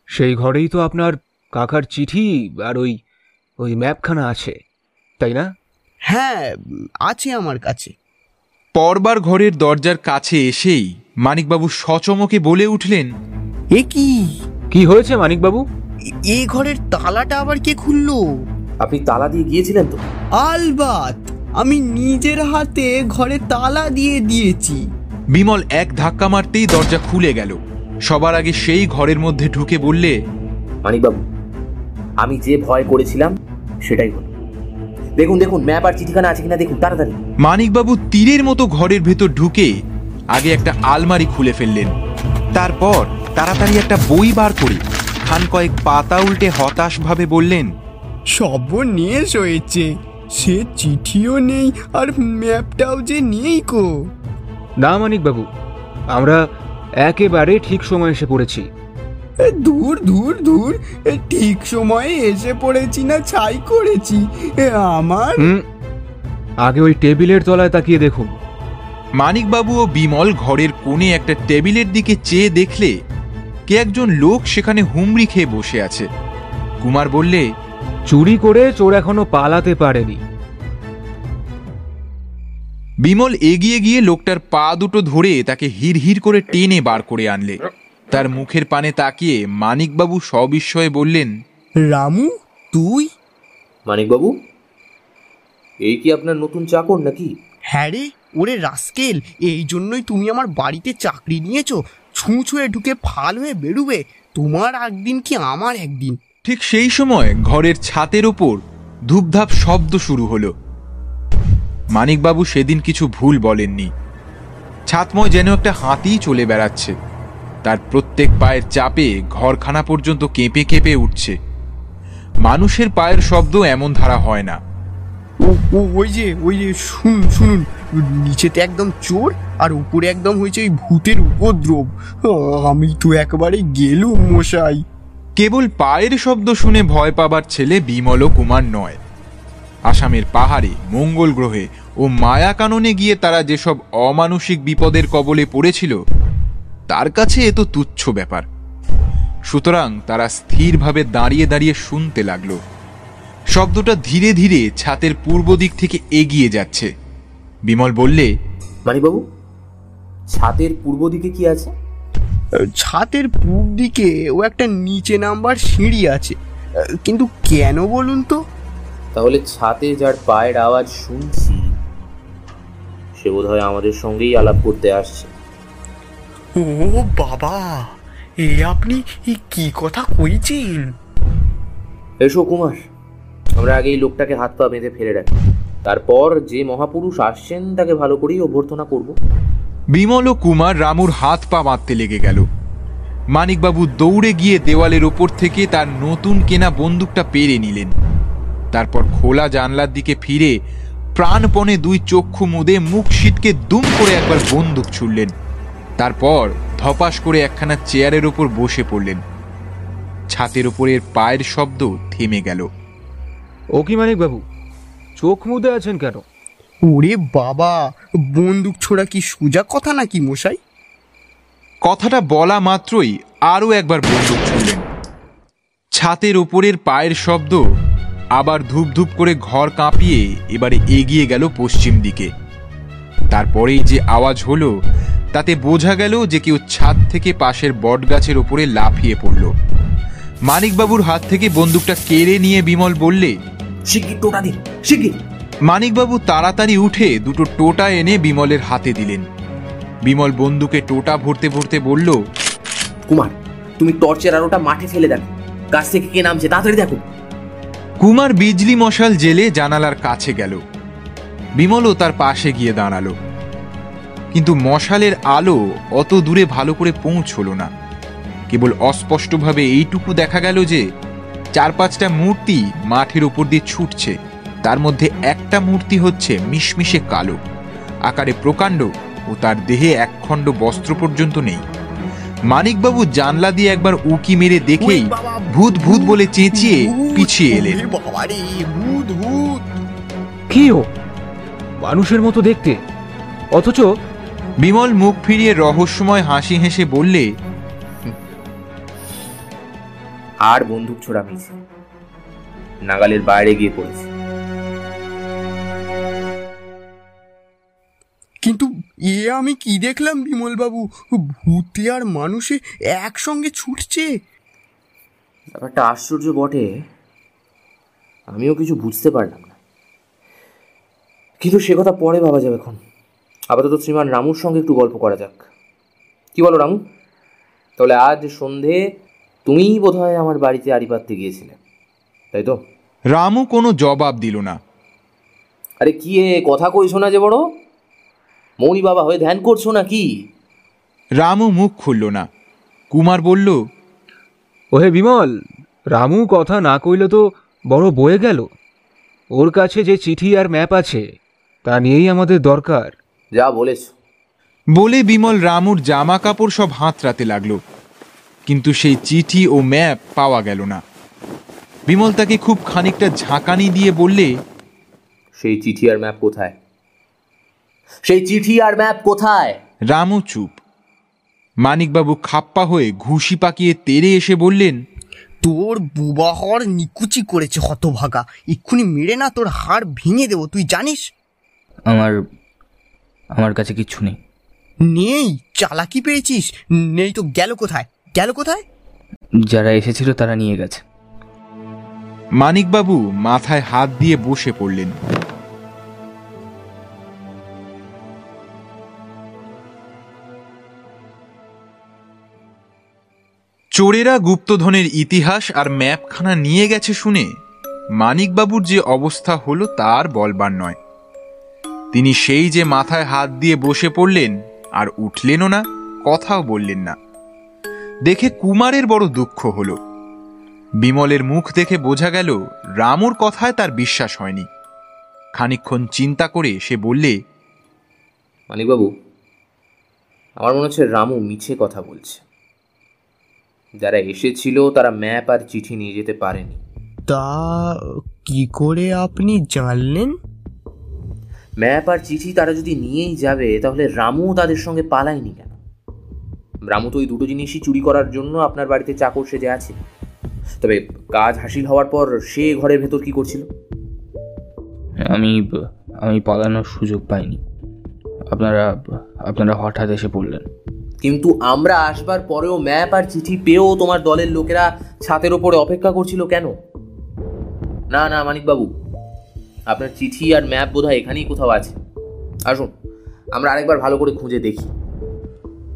সেই ঘরেই তো আপনার কাকার চিঠি আর ওই ওই ম্যাপখানা আছে তাই না? হ্যাঁ আছে আমার কাছে। পরবার ঘরের দরজার কাছে এসেই মানিকবাবু সচমকে বলে উঠলেন এ কি? কি হয়েছে মানিকবাবু? এ- ঘরের তালাটা আবার কে খুললো? আপনি তালা দিয়ে গিয়েছিলেন তো? আলবাত আমি নিজের হাতে ঘরে তালা দিয়ে দিয়েছি। বিমল এক ধাক্কা মারতেই দরজা খুলে গেল। সবার আগে সেই ঘরের মধ্যে ঢুকে বললে মানিকবাবু আমি যে ভয় করেছিলাম সেটাই হলো। দেখুন দেখুন ম্যাপ আর চিঠিখানা আছে কিনা দেখুন তাড়াতাড়ি। মানিকবাবু তীরের মতো ঘরের ভেতর ঢুকে আগে একটা আলমারি খুলে ফেললেন। তারপর তাড়াতাড়ি একটা বই বার করে খান কয়েক পাতা উল্টে হতাশভাবে বললেন সর্বনেশ হয়েছে সে চিঠিও নেই আর ম্যাপটাও যে নেই কো? না মানিকবাবু আমরা একেবারে ঠিক সময় এসে পড়েছি। দূর দূর দূর। এ, ঠিক সময়ে এসে পড়েছি না ছাই করেছি। এ, আমার? আগে ওই টেবিলের তলায় তাকিয়ে দেখুন। মানিকবাবু ও বিমল ঘরের কোণে একটা টেবিলের দিকে চেয়ে দেখলে কে একজন লোক সেখানে হুমড়ি খেয়ে বসে আছে। কুমার বললে চুরি করে চোর এখনও পালাতে পারেনি। বিমল এগিয়ে গিয়ে লোকটার পা দুটো ধরে তাকে হির হির করে টেনে বার করে আনলে। তার মুখের পানে তাকিয়ে মানিকবাবু সবিস্ময়ে বললেন রামু তুই? মানিকবাবু? এই কি আপনার নতুন চাকর নাকি? হ্যাঁ রে ওরে রাস্কেল এই জন্যই তুমি আমার বাড়িতে চাকরি নিয়েছো। ছুঁ ছুঁয়ে ঢুকে ফাল হয়ে বেরুবে তোমার একদিন কি আমার একদিন? ঠিক সেই সময় ঘরের ছাতের ওপর ধূপধাপ শব্দ শুরু হলো। মানিকবাবু সেদিন কিছু ভুল বলেননি। ছাতময় যেন একটা হাতি চলে বেড়াচ্ছে। তার প্রত্যেক পায়ের চাপে ঘরখানা পর্যন্ত কেঁপে কেঁপে উঠছে। মানুষের পায়ের শব্দ এমন ধারা হয় না। ও ও ওই যে ওই যে শুনুন শুনুন নিচেতে একদম চোর আর উপরে একদম হয়েছে ওই ভূতের উপদ্রব। আমি তো একবারে গেলুম মশাই। কেবল পায়ের শব্দ শুনে ভয় পাবার ছেলে বিমল কুমার নয়। আসামের পাহাড়ে মঙ্গল গ্রহে ও মায়া কাননে গিয়ে তারা যেসব অমানসিক বিপদের কবলে পড়েছিল তার কাছে এ তো তুচ্ছ ব্যাপার। সুতরাং তারা স্থিরভাবে দাঁড়িয়ে দাঁড়িয়ে শুনতে লাগল। শব্দটা ধীরে ধীরে ছাতের পূর্ব দিক থেকে এগিয়ে যাচ্ছে। বিমল বললে মানিকবাবু ছাতের পূর্ব দিকে কি আছে? ছাতের পূব দিকে ও একটা নিচে নাম্বার সিঁড়ি আছে। কিন্তু কেন বলুন তো? তাহলে ছাতে যার পায়ের আওয়াজ শুনছি সে বোধহয় আমাদের সঙ্গেই আলাপ করতে আসছে। ও বাবা এ আপনি কি কথা কইছেন? এসো কুমার আমরা আগে এই লোকটাকে হাত পা বেঁধে ফেলে রাখি। তারপর যে মহাপুরুষ আসছেন তাকে ভালো করেই অভ্যর্থনা করব। বিমল ও কুমার রামুর হাত পা বাঁধতে লেগে গেল। মানিকবাবু দৌড়ে গিয়ে দেওয়ালের ওপর থেকে তার নতুন কেনা বন্দুকটা পেরে নিলেন। তারপর খোলা জানলার দিকে ফিরে প্রাণপণে দুই চক্ষু মুদে মুখ সিটকে দুম করে একবার বন্দুক ছুড়লেন। তারপর ধপাস করে একখানা চেয়ারের ওপর বসে পড়লেন। ছাতের ওপরের পায়ের শব্দ থেমে গেল। ও কি মানিকবাবু চোখ মুদে আছেন কেন? ওরে বাবা বন্দুক ছোড়া কি সোজা কথা নাকি মশাই? কথাটা বলা মাত্রই আরও একবার বন্দুক ছুড়লেন। ছাতের ওপরের পায়ের শব্দ আবার ধূপ ধূপ করে ঘর কাঁপিয়ে এবারে এগিয়ে গেল পশ্চিম দিকে। তারপরেই যে আওয়াজ হলো তাতে বোঝা গেল যে কেউ ছাদ থেকে পাশের বটগাছের ওপরে লাফিয়ে পড়ল। মানিকবাবুর হাত থেকে বন্দুকটা কেড়ে নিয়ে বিমল বললে মানিকবাবু তাড়াতাড়ি উঠে দুটো টোটা এনে বিমলের হাতে দিলেন। বিমল বন্দুকে টোটা ভরতে ভরতে বলল কুমার তুমি টর্চের আলোটা মাঠে ফেলে দেখো গাছ থেকে কে নামছে তাড়াতাড়ি দেখো। কুমার বিজলি মশাল জেলে জানালার কাছে গেল। বিমলও তার পাশে গিয়ে দাঁড়াল। কিন্তু মশালের আলো অত দূরে ভালো করে পৌঁছলো না। কেবল অস্পষ্টভাবে এইটুকু দেখা গেল যে চার পাঁচটা মূর্তি মাঠের উপর দিয়ে ছুটছে। তার মধ্যে একটা মূর্তি হচ্ছে মিশমিশে কালো। আকারে প্রকাণ্ড ও তার দেহে একখণ্ড বস্ত্র পর্যন্ত নেই। মানিকবাবু জানলা দিয়ে একবার উকি মেরে দেখেই ভূত ভূত বলে চেঁচিয়ে পিছিয়ে এলেন। ওরে বাবা রে ভূত ভূত। কি ও? মানুষের মতো দেখতে। অথচ বিমল মুখ ফিরিয়ে রহস্যময় হাসি হেসে বললে আর বন্দুক ছোড়া হয়েছে নাগালের বাইরে গিয়ে পড়েছে। কিন্তু এ আমি কি দেখলাম বিমলবাবু? ভূতে আর মানুষে একসঙ্গে ছুটছে। ব্যাপারটা আশ্চর্য বটে। আমিও কিছু বুঝতে পারলাম না। কিন্তু সে কথা পরে ভাবা যাবে এখন। আপাতত শ্রীমান রামুর সঙ্গে একটু গল্প করা যাক। কি বলো রামু? তাহলে আজ সন্ধে তুমিই বোধহয় আমার বাড়িতে আড়ি পাততে গিয়েছিলে তাই তো? রামু কোনো জবাব দিল না। আরে কি এ কথা কইছো না যে বড়? মৌনি বাবা হয়ে ধ্যান করছ না কি রামু মুখ খুলল না। কুমার বলল ওহে বিমল রামু কথা না কইলে তো বড় বয়ে গেল। ওর কাছে যে চিঠি আর ম্যাপ আছে তা নিয়েই আমাদের দরকার। যা বলেছ। বলে বিমল রামুর জামা কাপড় সব হাতড়াতে লাগল। কিন্তু সেই চিঠি ও ম্যাপ পাওয়া গেল না। বিমল তাকে খুব খানিকটা ঝাঁকানি দিয়ে বললে সেই চিঠি আর ম্যাপ কোথায়? সেই চিঠি আর ম্যাপ কোথায়? রামু চুপ। মানিকবাবু খাপ্পা হয়ে ঘুষি পাকিয়ে তেরে এসে বললেন তোর বুবাহর নিকুচি করেছে হতভাগা। এক্ষুনি মেরে না তোর হাড় ভেঙে দেবো তুই জানিস? আমার আমার কাছে কিচ্ছু নেই। নেই? চালাকি পেয়েছিস? নেই তো গেল কোথায়? গেল কোথায়? যারা এসেছিল তারা নিয়ে গেছে। মানিকবাবু মাথায় হাত দিয়ে বসে পড়লেন। চোরেরা গুপ্তধনের ইতিহাস আর ম্যাপখানা নিয়ে গেছে শুনে মানিকবাবুর যে অবস্থা হলো তার বলবার নয়। তিনি সেই যে মাথায় হাত দিয়ে বসে পড়লেন আর উঠলেনও না কথাও বললেন না। দেখে কুমারের বড় দুঃখ হলো। বিমলের মুখ দেখে বোঝা গেল রামুর কথায় তার বিশ্বাস হয়নি। খানিকক্ষণ চিন্তা করে সে বললে মানিকবাবু আমার মনে হচ্ছে রামু মিছে কথা বলছে। যারা এসেছিল তারা ম্যাপ আর চিঠি নিয়ে যেতে পারেনি। তা কি করে আপনি জানলেন? ম্যাপ আর চিঠি তারা যদি নিয়েই যাবে তাহলে রামু তাদের সঙ্গে পালায়নি কেন? রামু তো ওই দুটো জিনিসই চুরি করার জন্য আপনার বাড়িতে চাকর সেজে আছে। তবে কাজ হাসিল হওয়ার পর সে ঘরের ভেতর কি করছিল? আমি আমি পালানোর সুযোগ পাইনি। আপনারা আপনারা হঠাৎ এসে পড়লেন। কিন্তু আমরা আসবার পরেও ম্যাপ আর চিঠি পেয়েও তোমার দলের লোকেরা ছাতের ওপরে অপেক্ষা করছিল কেন? না না মানিকবাবু। আপনার চিঠি আর ম্যাপ বোধহয় এখানেই কোথাও আছে। আসুন আমরা আরেকবার ভালো করে খুঁজে দেখি।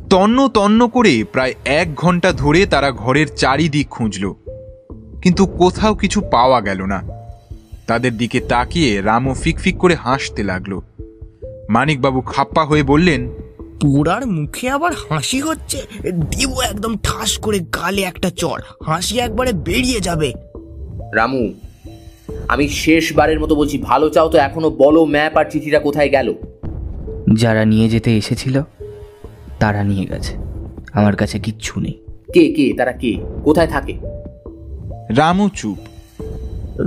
তন্ন তন্ন করে প্রায় এক ঘণ্টা ধরে তারা ঘরের চারিদিক খুঁজল। কিন্তু কোথাও কিছু পাওয়া গেল না। তাদের দিকে তাকিয়ে রামু ফিকফিক করে হাসতে লাগল। মানিকবাবু খাপ্পা হয়ে বললেন পোড়ার মুখে আবার হাসি হচ্ছে? দিব একদম ঠাস করে গালে একটা চড় হাসি একবারে বেরিয়ে যাবে। রামু আমি শেষবারের মতো বলছি ভালো চাও তো এখনও বলো ম্যাপ আর চিঠিটা কোথায় গেল? যারা নিয়ে যেতে এসেছিল তারা নিয়ে গেছে। আমার কাছে কিচ্ছু নেই। কে কে তারা কে? কোথায় থাকে? রামু চুপ।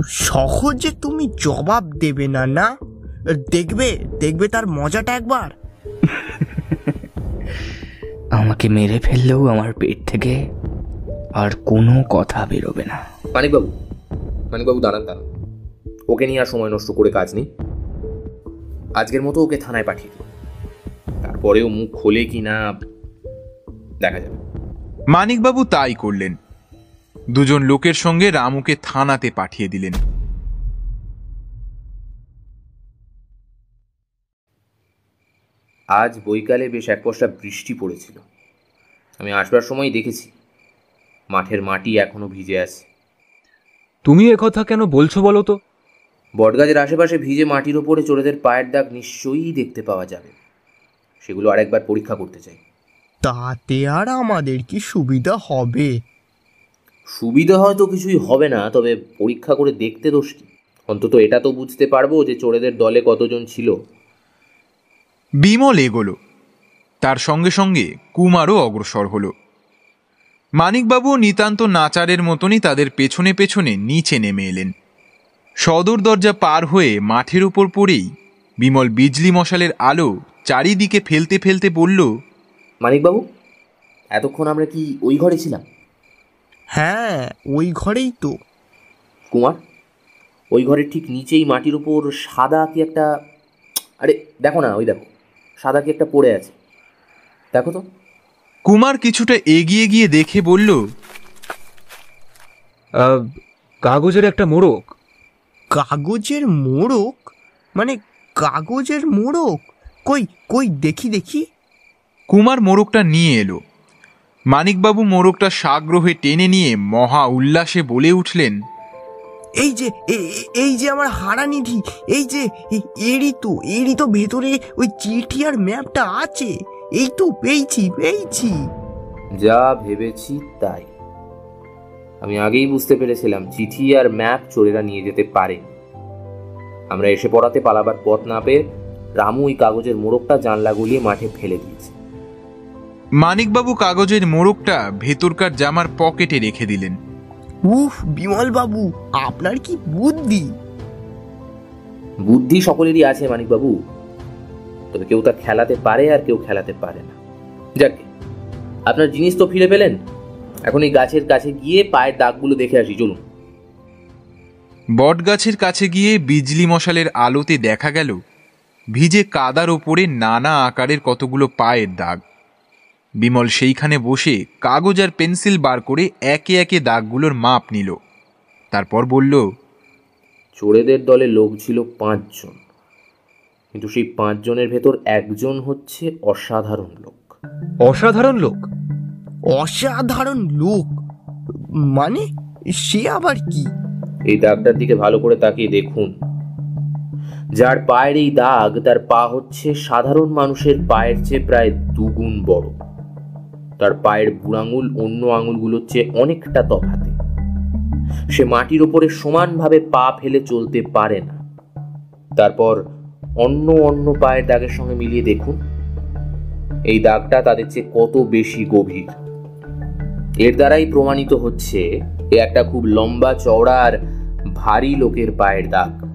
সহজে তুমি জবাব দেবে না না? দেখবে দেখবে তার মজাটা একবার। আমাকে মেরে ফেললেও আমার পেট থেকে আর কোনো কথা বেরোবে না। মানিকবাবু মানিকবাবু দাঁড়ান দাঁড়ান। ওকে নিয়ে আর সময় নষ্ট করে কাজ নেই। আজকের মতো ওকে থানায় পাঠিয়ে দিন তারপরেও মুখ খোলে কি না দেখা যাবে। মানিকবাবু তাই করলেন। দুজন লোকের সঙ্গে রামুকে থানাতে পাঠিয়ে দিলেন। আজ বৈকালে বেশ এক পশলা বৃষ্টি পড়েছিল। আমি আসবার সময় দেখেছি। মাঠের মাটি এখনও ভিজে আছে। তুমি কথা কেন বলছো বলো তো? বটগাছের আশেপাশে ভিজে মাটির ওপরে চোরেদের পায়ের দাগ নিশ্চয়ই দেখতে পাওয়া যাবে। সেগুলো আরেকবার পরীক্ষা করতে চাই। তাতে আর আমাদের কি সুবিধা হবে? সুবিধা হয়তো কিছুই হবে না তবে পরীক্ষা করে দেখতে দোষ কি? অন্তত এটা তো বুঝতে পারব যে চোরেদের দলে কতজন ছিল। বিমল এগোলো। তার সঙ্গে সঙ্গে কুমারও অগ্রসর হলো। মানিকবাবু নিতান্ত নাচারের মতনই তাদের পেছনে পেছনে নিচে নেমে এলেন। সদর দরজা পার হয়ে মাঠের উপর পড়েই বিমল বিজলি মশালের আলো চারিদিকে ফেলতে ফেলতে বলল মানিকবাবু এতক্ষণ আমরা কি ওই ঘরে ছিলাম? হ্যাঁ ওই ঘরেই তো। কুমার ওই ঘরের ঠিক নিচেই মাটির উপর সাদা কি একটা আরে দেখো না ওই দেখো সাদা কি একটা পড়ে আছে। দেখো তো। কুমার কিছুটা এগিয়ে গিয়ে দেখে বলল কাগজের একটা মোড়ক। কাগজের মোড়ক? মানে কাগজের মোড়ক? কই কই দেখি দেখি। কুমার মোড়কটা নিয়ে এলো। মানিকবাবু মোড়কটা সাগ্রহে টেনে নিয়ে মহা উল্লাসে বলে উঠলেন এই যে এই যে আমার হারানিধি এই যে এরই তো এরই তো ভেতরে ওই চিঠি আর ম্যাপটা আছে। এই তো পেয়েছি পেয়েছি। যা ভেবেছি তাই। আমি আগেই বুঝতে পেরেছিলাম চিঠি আর ম্যাপ চোরেরা নিয়ে যেতে পারে। আমরা এসে পড়াতে পালাবার পথ না পেয়ে রামু ওই কাগজের মোড়কটা জানলা গলিয়ে মাঠে ফেলে দিয়েছে। মানিকবাবু কাগজের মোড়কটা ভেতরকার জামার পকেটে রেখে দিলেন। উফ বিমল বাবু আপনার কি বুদ্ধি? বুদ্ধি সকলেরই আছে মানিকবাবু। তবে কেউ তা খেলাতে পারে আর কেউ খেলাতে পারে না। যাকে আপনার জিনিস তো ফিরে পেলেন? এখন এই গাছের কাছে গিয়ে পায়ের দাগগুলো দেখে আসি চলুন। বটগাছের কাছে গিয়ে বিজলি মশালের আলোতে দেখা গেল ভিজে কাদার ওপরে নানা আকারের কতগুলো পায়ের দাগ। বিমল সেইখানে বসে কাগজ আর পেন্সিল বার করে একে একে দাগগুলোর মাপ নিল। তারপর বলল চোরেদের দলে লোক ছিল পাঁচজন কিন্তু সেই পাঁচজনের ভেতর একজন হচ্ছে অসাধারণ লোক। অসাধারণ লোক? অসাধারণ লোক। মানে সে আবার কি? এই দাগটার দিকে ভালো করে তাকিয়ে দেখুন। যার পায়ের এই দাগ, তার পা হচ্ছে সাধারণ মানুষের পায়ের চেয়ে প্রায় দুগুণ বড়। তার পায়ের বুড়াঙ্গুল অন্য আঙুলগুলোর চেয়ে অনেকটা তফাতে। সে মাটির ওপরে সমানভাবে পা ফেলে চলতে পারে না। তারপর অন্য অন্য পায়ের দাগের সঙ্গে মিলিয়ে দেখুন। এই দাগটা তাদের চেয়ে কত বেশি গভীর। এর দ্বারাই প্রমাণিত হচ্ছে এ একটা খুব লম্বা চওড়া আর ভারী লোকের পায়ের দাগ।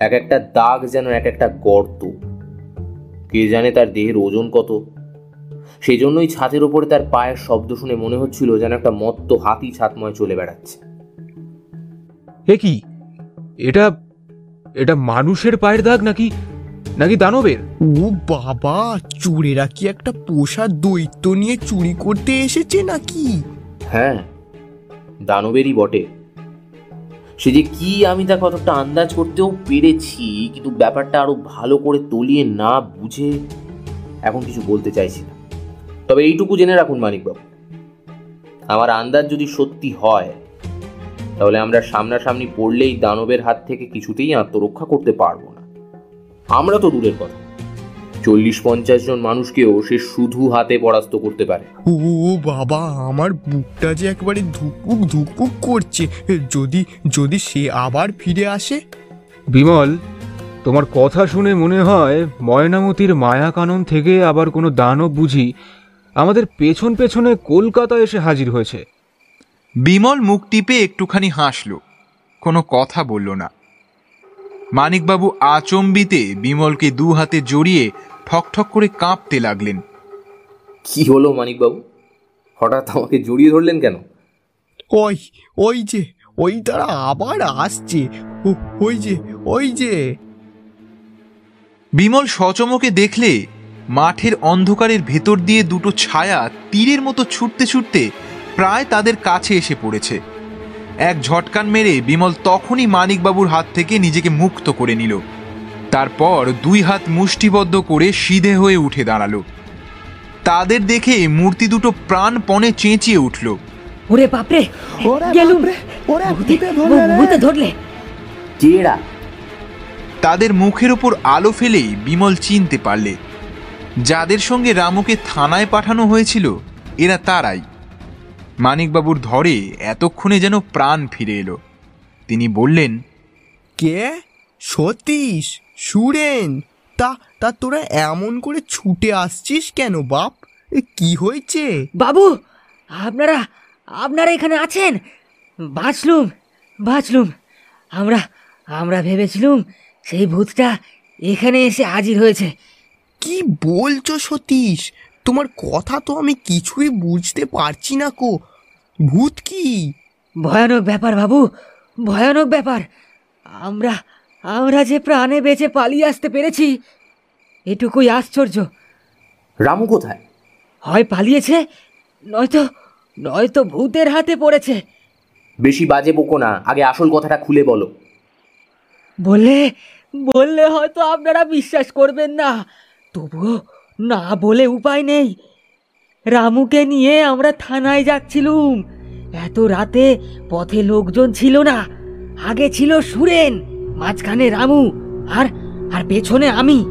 এক একটা দাগ যেন এক একটা গর্ত। কে জানে তার দেহের ওজন কত? সেই জন্যই ছাদের ওপরে তার পায়ের শব্দ শুনে মনে হচ্ছিল যেন একটা মত্ত হাতি ছাতময় চলে বেড়াচ্ছে। এ কি? এটা এটা মানুষের পায়ের দাগ নাকি নাকি দানবের? ও বাবা চোরেরা কি একটা পোষা দৈত্য নিয়ে চুরি করতে এসেছে নাকি? হ্যাঁ দানবেরই বটে। সে যে কি আমি তা কতটা আন্দাজ করতেও পেরেছি কিন্তু ব্যাপারটা আরও ভালো করে তলিয়ে না বুঝে এখন কিছু বলতে চাইছি না। তবে এইটুকু জেনে রাখুন মানিকবাবু আমার আন্দাজ যদি সত্যি হয় তাহলে আমরা সামনাসামনি পড়লেই দানবের হাত থেকে কিছুতেই আত্মরক্ষা করতে পারব না। আমরা তো দূরের কথা। চল্লিশ পঞ্চাশ জন মানুষকেও সে শুধু হাতে পরাস্ত করতে পারে। ও বাবা আমার বুকটা যে একবারে ধুকপুক ধুকপুক করছে। যদি যদি সে আবার ফিরে আসে? বিমল তোমার কথা শুনে মনে হয় ময়নামতির মায়াকানন থেকে আবার কোনো দানব বুঝি আমাদের পেছন পেছনে কলকাতা এসে হাজির হয়েছে। বিমল মুখ টিপে একটুখানি হাসল। কোনো কথা বলল না। মানিকবাবু আচম্বিতে বিমলকে দু হাতে জড়িয়ে ঠকঠক করে কাঁপতে লাগলেন। কি হলো মানিকবাবু? হঠাৎ আমাকে জড়িয়ে ধরলেন কেন? ওই ওই যে ওই তারা আবার আসছে। ওই যে ওই যে। বিমল সচমকে দেখলে মাঠের অন্ধকারের ভেতর দিয়ে দুটো ছায়া তীরের মতো ছুটতে ছুটতে প্রায় তাদের কাছে এসে পড়েছে। এক ঝটকান মেরে বিমল তখনই মানিকবাবুর হাত থেকে নিজেকে মুক্ত করে নিল। তারপর দুই হাত মুষ্টিবদ্ধ করে সিধে হয়ে উঠে দাঁড়াল। তাদের দেখে মূর্তি দুটো প্রাণপণে চেঁচিয়ে উঠল। ওরে বাপরে ধরলে তাদের মুখের ওপর আলো ফেলেই বিমল চিনতে পারলে। যাদের সঙ্গে রামুকে থানায় পাঠানো হয়েছিল এরা তারাই। মানিকবাবুর ধরে এতক্ষণে যেন প্রাণ ফিরে এলো। তিনি বললেন কে? সতীশ সুরেন। তা তা তোরা এমন করে ছুটে আসছিস কেন বাপ? এ, কি হয়েছে? বাবু আপনারা আপনারা এখানে আছেন? বাঁচলুম বাঁচলুম। আমরা আমরা ভেবেছিলুম সেই ভূতটা এখানে এসে হাজির হয়েছে। কি বলছো সতীশ? তোমার কথা তো আমি কিছুই বুঝতে পারছি না কো। ভূত কি? ভয়ানক ব্যাপার বাবু ভয়ানক ব্যাপার। আমরা আমরা যে প্রাণে বেঁচে পালিয়ে আসতে পেরেছি এটুকুই আশ্চর্য। রামু কোথায়? হয় পালিয়েছে নয়তো নয়তো ভূতের হাতে পড়েছে। বেশি বাজে বকো না আগে আসল কথাটা খুলে বলো। বললে বললে হয়তো আপনারা বিশ্বাস করবেন না তবুও না বলে উপায় নেই। রামুকে নিয়ে আমরা থানায় যাচ্ছিলুম। এত রাতে পথে লোকজন ছিল না। আগে ছিল সুরেন, মাঝখানে রামু, আর আর পেছনে আমি।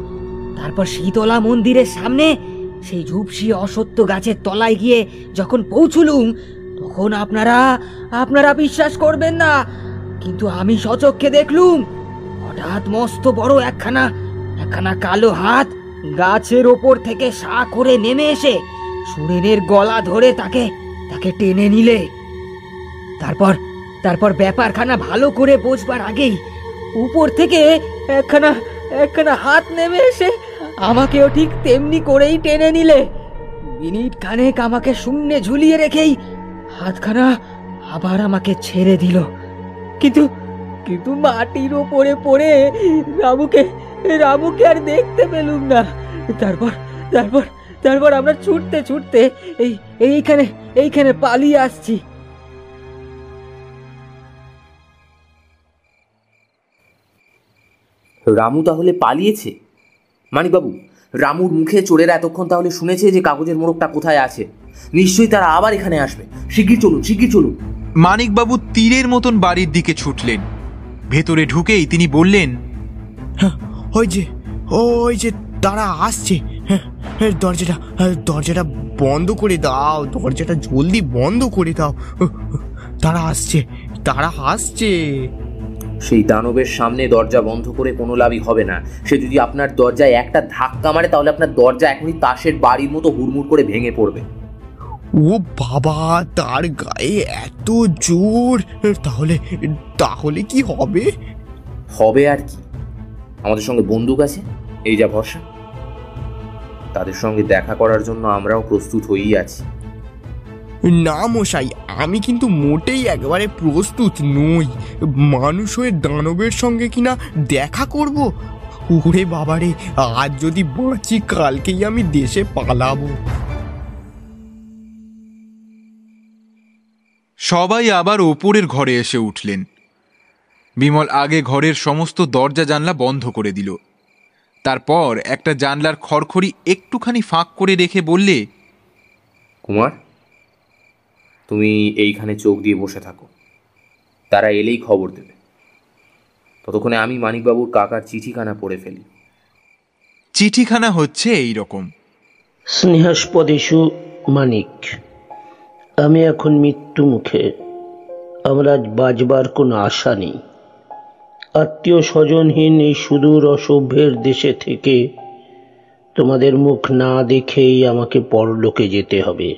তারপর শীতলা মন্দিরের সামনে সেই ঝুপসি অসত্য গাছের তলায় গিয়ে যখন পৌঁছলুম, তখন আপনারা আপনারা বিশ্বাস করবেন না, কিন্তু আমি সচক্ষে দেখলুম, হঠাৎ মস্ত বড় একখানা একখানা কালো হাত গাছের ওপর থেকে সা করে নেমে এসে সুরেনের গলা ধরে তাকে তাকে টেনে নিলে। তারপর তারপর ব্যাপারখানা ভালো করে বোঝবার আগেই উপর থেকে একখানা একখানা হাত নেমে এসে আমাকেও ঠিক তেমনি করেই টেনে নিলে। মিনিট খানেক আমাকে শূন্যে ঝুলিয়ে রেখেই হাতখানা আবার আমাকে ছেড়ে দিল। কিন্তু কিন্তু মাটির ওপরে পড়ে রামুকে রামুকে আর দেখতে পেলুম না। তারপর তারপর তারপর আমরা ছুটতে ছুটতে এই এইখানে এইখানে পালিয়ে আসছি। রামু তাহলে পালিয়েছে? মানিকবাবু রামুর মুখে চোরেরা এতক্ষণ তাহলে শুনেছে যে কাগজের মোড়কটা কোথায় আছে? নিশ্চয়ই তারা আবার এখানে আসবে। শিগগির চলুন শিগগির চলুন। মানিকবাবু তীরের মতন বাড়ির দিকে ছুটলেন। ভেতরে ঢুকেই তিনি বললেন হ্যাঁ, ওই যে ওই যে তারা আসছে। হ্যাঁ, হ্যাঁ, দরজাটা হ্যাঁ, দরজাটা বন্ধ করে দাও দরজাটা জলদি বন্ধ করে দাও। তারা আসছে তারা আসছে। সেই দানবের সামনে দরজা বন্ধ করে কোনো লাভই হবে না। সে যদি আপনার দরজায় একটা ধাক্কা মারে তাহলে আপনার দরজা এখনই তাসের বাড়ির মতো হুড়মুড় করে ভেঙে পড়বে। ও বাবা তার গায়ে এত জোর তাহলে তাহলে কি হবে? হবে আর কি। আমাদের সঙ্গে বন্দুক আছে এই যা ভরসা। তাদের সঙ্গে দেখা করার জন্য আমরাও প্রস্তুত হয়েই আছি। না মশাই আমি কিন্তু মোটেই একবারে প্রস্তুত নই। মানুষ হয়ে দানবের সঙ্গে কিনা দেখা করব? ওরে বাবারে আজ যদি বাঁচি কালকেই আমি দেশে পালাবো। সবাই আবার ওপরের ঘরে এসে উঠলেন। বিমল আগে ঘরের সমস্ত দরজা জানলা বন্ধ করে দিল। তারপর একটা জানলার খড়খড়ি একটুখানি ফাঁক করে রেখে বললে কুমার তুমি এইখানে চোখ দিয়ে বসে থাকো। তারা এলেই খবর দেবে। ততক্ষণে আমি মানিকবাবুর কাকার চিঠিখানা পড়ে ফেলি। চিঠিখানা হচ্ছে এই রকম স্নেহাস্পদেশু মানিক আমি এখন মৃত্যু মুখে আমার আজ বাজবার কোনো আশা নেই। আত্মীয় স্বজনহীন এই সুদূর অসভ্যের দেশে থেকে তোমাদের মুখ না দেখেই আমাকে পরলোকে যেতে হবে।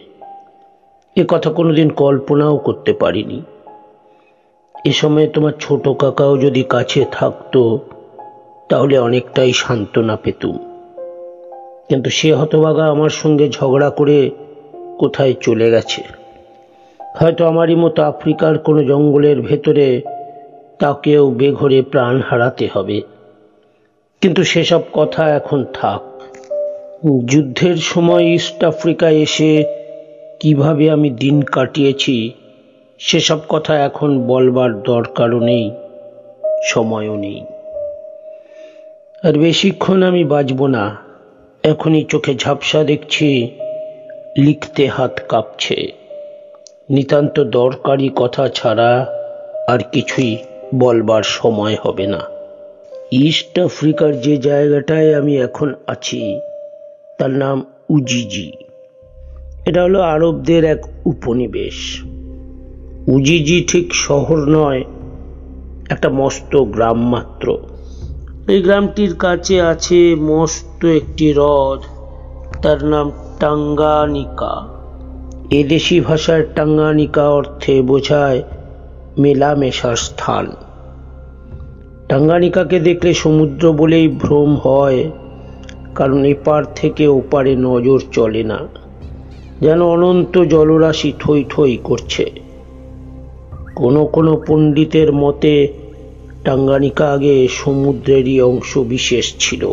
এ কথা কোনোদিন কল্পনাও করতে পারিনি। এ সময় তোমার ছোট কাকাও যদি কাছে থাকতো, তাহলে অনেকটাই সান্ত্বনা পেতুম। কিন্তু সে হতভাগা আমার সঙ্গে ঝগড়া করে কোথায় চলে গেছে? হয়তো আমারই মতো আফ্রিকার কোনো জঙ্গলের ভেতরে তাকেও বেঘরে প্রাণ হারাতে হবে। কিন্তু সেসব কথা এখন থাক। যুদ্ধের সময় ইস্ট আফ্রিকায় এসে কীভাবে আমি দিন কাটিয়েছি, সেসব কথা এখন বলবার দরকারও নেই, সময়ও নেই। আর বেশিক্ষণ আমি বাঁচব না। এখনই চোখে ঝাপসা দেখছি, লিখতে হাত কাঁপছে। নিতান্ত দরকারি কথা ছাড়া আর কিছুই বলবার সময় হবে না। ইস্ট আফ্রিকার যে জায়গাটায় আমি এখন আছি, তার নাম উজিজি। এটা হলো আরবদের এক উপনিবেশ। উজিজি ঠিক শহর নয়, একটা মস্ত গ্রাম মাত্র। এই গ্রামটির কাছে আছে মস্ত একটি হ্রদ, তার নাম টাঙ্গানিকা। এদেশি ভাষার টাঙ্গানিকা অর্থে বোঝায় মেলামেশার স্থান। টাঙ্গানিকাকে দেখলে সমুদ্র বলেই ভ্রম হয়, কারণ এপার থেকে ওপারে নজর চলে না, যেন অনন্ত জলরাশি থই থই করছে। কোনো কোনো পণ্ডিতের মতে, টাঙ্গানিকা আগে সমুদ্রেরই অংশ বিশেষ ছিল।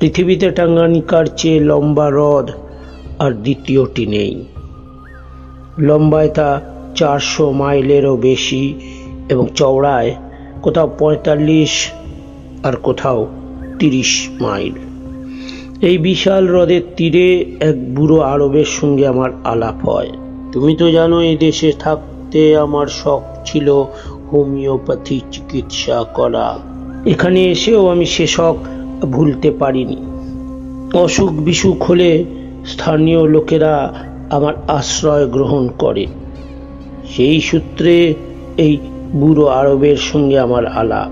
পৃথিবীতে টাঙ্গানিকার চেয়ে লম্বা হ্রদ আর দ্বিতীয়টি নেই। লম্বায় তা চারশো মাইলেরও বেশি এবং চওড়ায় কোথাও পঁয়তাল্লিশ আর কোথাও তিরিশ মাইল। এই বিশাল হ্রদের তীরে এক বুড়ো আরবের সঙ্গে আমার আলাপ হয়। তুমি তো জানো, এই দেশে থাকতে আমার শখ ছিল হোমিওপ্যাথি চিকিৎসা করা। এখানে এসেও আমি সে শখ ভুলতে পারিনি। অসুখ বিসুখ হলে স্থানীয় লোকেরা আমার আশ্রয় গ্রহণ করে। সেই সূত্রে এই বুড়ো আরবের সঙ্গে আমার আলাপ।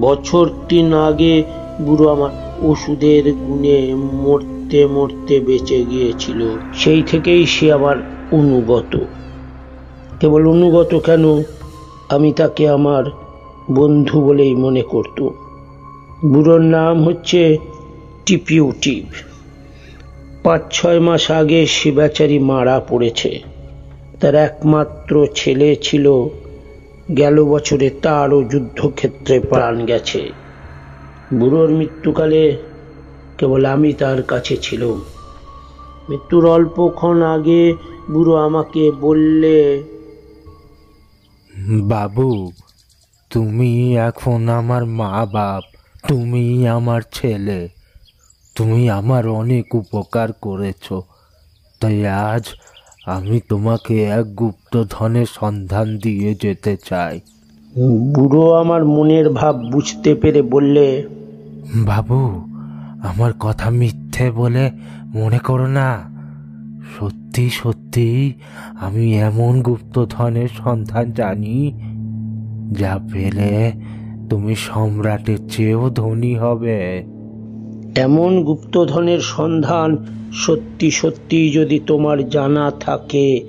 বছর তিন আগে বুড়ো আমার ওষুধের গুণে মরতে মরতে বেঁচে গিয়েছিল। সেই থেকেই সে আমার অনুগত। কেবল অনুগত কেন? আমি তাকে আমার বন্ধু বলেই মনে করত। বুড়োর নাম হচ্ছে টিপিউটিভ। পাঁচ ছয় মাস আগে সে বেচারি মারা পড়েছে। তার একমাত্র ছেলে ছিল। গেল বছরে তারও যুদ্ধক্ষেত্রে প্রাণ গেছে। বুড়োর মৃত্যুকালে কেবল আমি তার কাছে ছিলাম। মৃত্যুর অল্পক্ষণ আগে বুড়ো আমাকে বললে, বাবু, তুমি এখন আমার মা বাপ তুমি আমার ছেলে, তুমি আমার অনেক উপকার করেছ। তাই আজ আমি তোমাকে এক গুপ্ত ধনের সন্ধান দিয়ে যেতে চাই। বুড়ো আমার মনের ভাব বুঝতে পেরে বললে বাবু আমার কথা মিথ্যে বলে মনে করো না। সত্যি সত্যি আমি এমন গুপ্তধনের সন্ধান জানি যা পেলে তুমি সম্রাটের চেয়েও ধনী হবে। এমন গুপ্তধনের সন্ধান সত্যি সত্যি যদি তোমার জানা থাকে,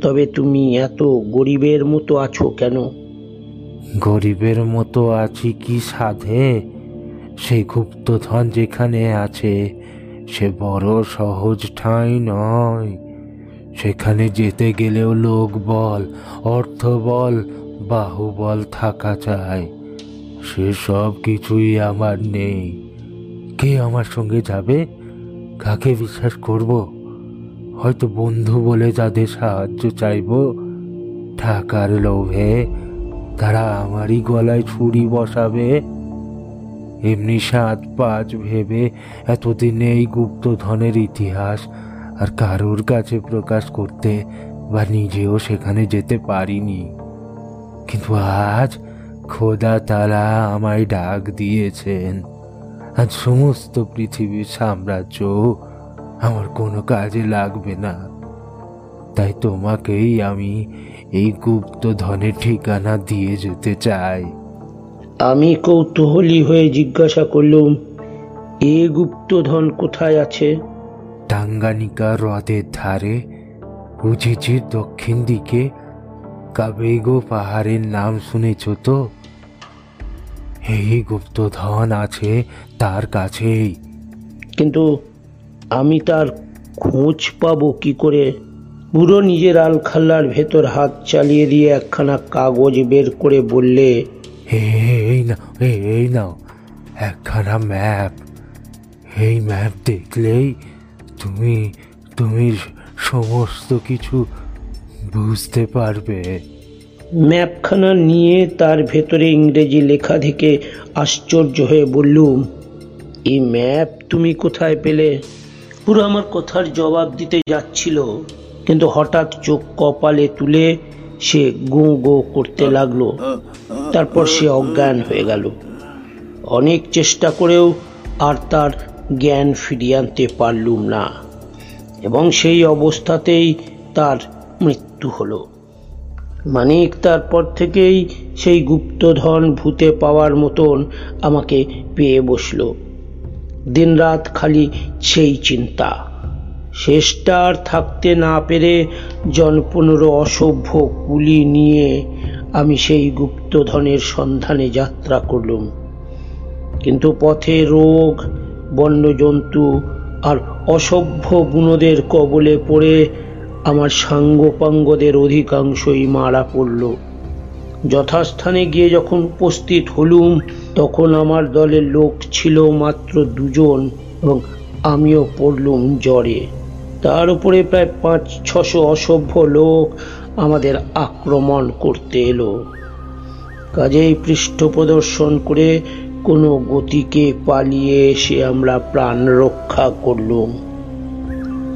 তবে তুমি এত গরিবের মতো আছো কেন? গরিবের মতো আছি কি সাধে? সেই গুপ্তধন যেখানে আছে, সে বড় সহজ ঠাঁই নয়। সেখানে যেতে গেলেও লোক বল, অর্থ বল, বাহুবল থাকা চাই। সে সব কিছুই আমার নেই। কে আমার সঙ্গে যাবে? কাকে বিশ্বাস করব? হয়তো বন্ধু বলে যাদের সাহায্য চাইব। টাকার লোভে তারা আমারই গলায় ছুরি বসাবে। এমনি সাত পাঁচ ভেবে এতদিন এই গুপ্তধনের ইতিহাস আর কারোর কাছে প্রকাশ করতে বা নিজেও সেখানে যেতে পারিনি। কিন্তু আজ খোদা তারা আমায় ডাক দিয়েছেন। আজ সমস্ত পৃথিবীর সাম্রাজ্য আমার কোনো কাজে লাগবে না। তাই তোমাকেই আমি এই গুপ্ত ধনের ঠিকানা দিয়ে যেতে চাই। আমি কৌতূহলী হয়ে জিজ্ঞাসা করলুম এ গুপ্তধন কোথায় আছে? টাঙ্গানিকা হ্রদের ধারে উজিজির দক্ষিণ দিকে। কাবেগো পাহাড়ের নাম শুনেছ তো? এই গুপ্তধন আছে তার কাছেই। কিন্তু আমি তার খোঁজ পাবো কি করে? বুড়ো নিজের আলখাল্লার ভেতর হাত চালিয়ে দিয়ে একখানা কাগজ বের করে বললে এই না এই নাও একখানা ম্যাপ। এই ম্যাপ দেখলেই তুমি তুমি সমস্ত কিছু বুঝতে পারবে। ম্যাপখানা নিয়ে তার ভেতরে ইংরেজি লেখা থেকে আশ্চর্য হয়ে বললুম এই ম্যাপ তুমি কোথায় পেলে? পুরো আমার কথার জবাব দিতে যাচ্ছিল, কিন্তু হঠাৎ চোখ কপালে তুলে সে গো গো করতে লাগল। তারপর সে অজ্ঞান হয়ে গেল। অনেক চেষ্টা করেও আর তার জ্ঞান ফিরিয়ে আনতে পারলুম না, এবং সেই অবস্থাতেই তার মৃত্যু হলো। মানিক তারপর থেকেই সেই গুপ্তধন ভূতে পাওয়ার মতন আমাকে পেয়ে বসল। দিনরাত খালি সেই চিন্তা। শেষটা আর থাকতে না পেরে জন পনেরো অসভ্য কুলি নিয়ে আমি সেই গুপ্তধনের সন্ধানে যাত্রা করলুম। কিন্তু পথে রোগ, বন্যজন্তু আর অসভ্য বুনোদের কবলে পড়ে আমার সাঙ্গপাঙ্গদের অধিকাংশই মারা পড়ল। যথাস্থানে গিয়ে যখন উপস্থিত হলুম, তখন আমার দলের লোক ছিল মাত্র দুজন এবং আমিও পড়লুম জ্বরে। তার উপরে প্রায় পাঁচ, ছশো অসভ্য লোক আমাদের আক্রমণ করতে এলো। কাজেই পৃষ্ঠ প্রদর্শন করে কোনো গতিকে পালিয়ে এসে আমরা প্রাণ রক্ষা করলুম।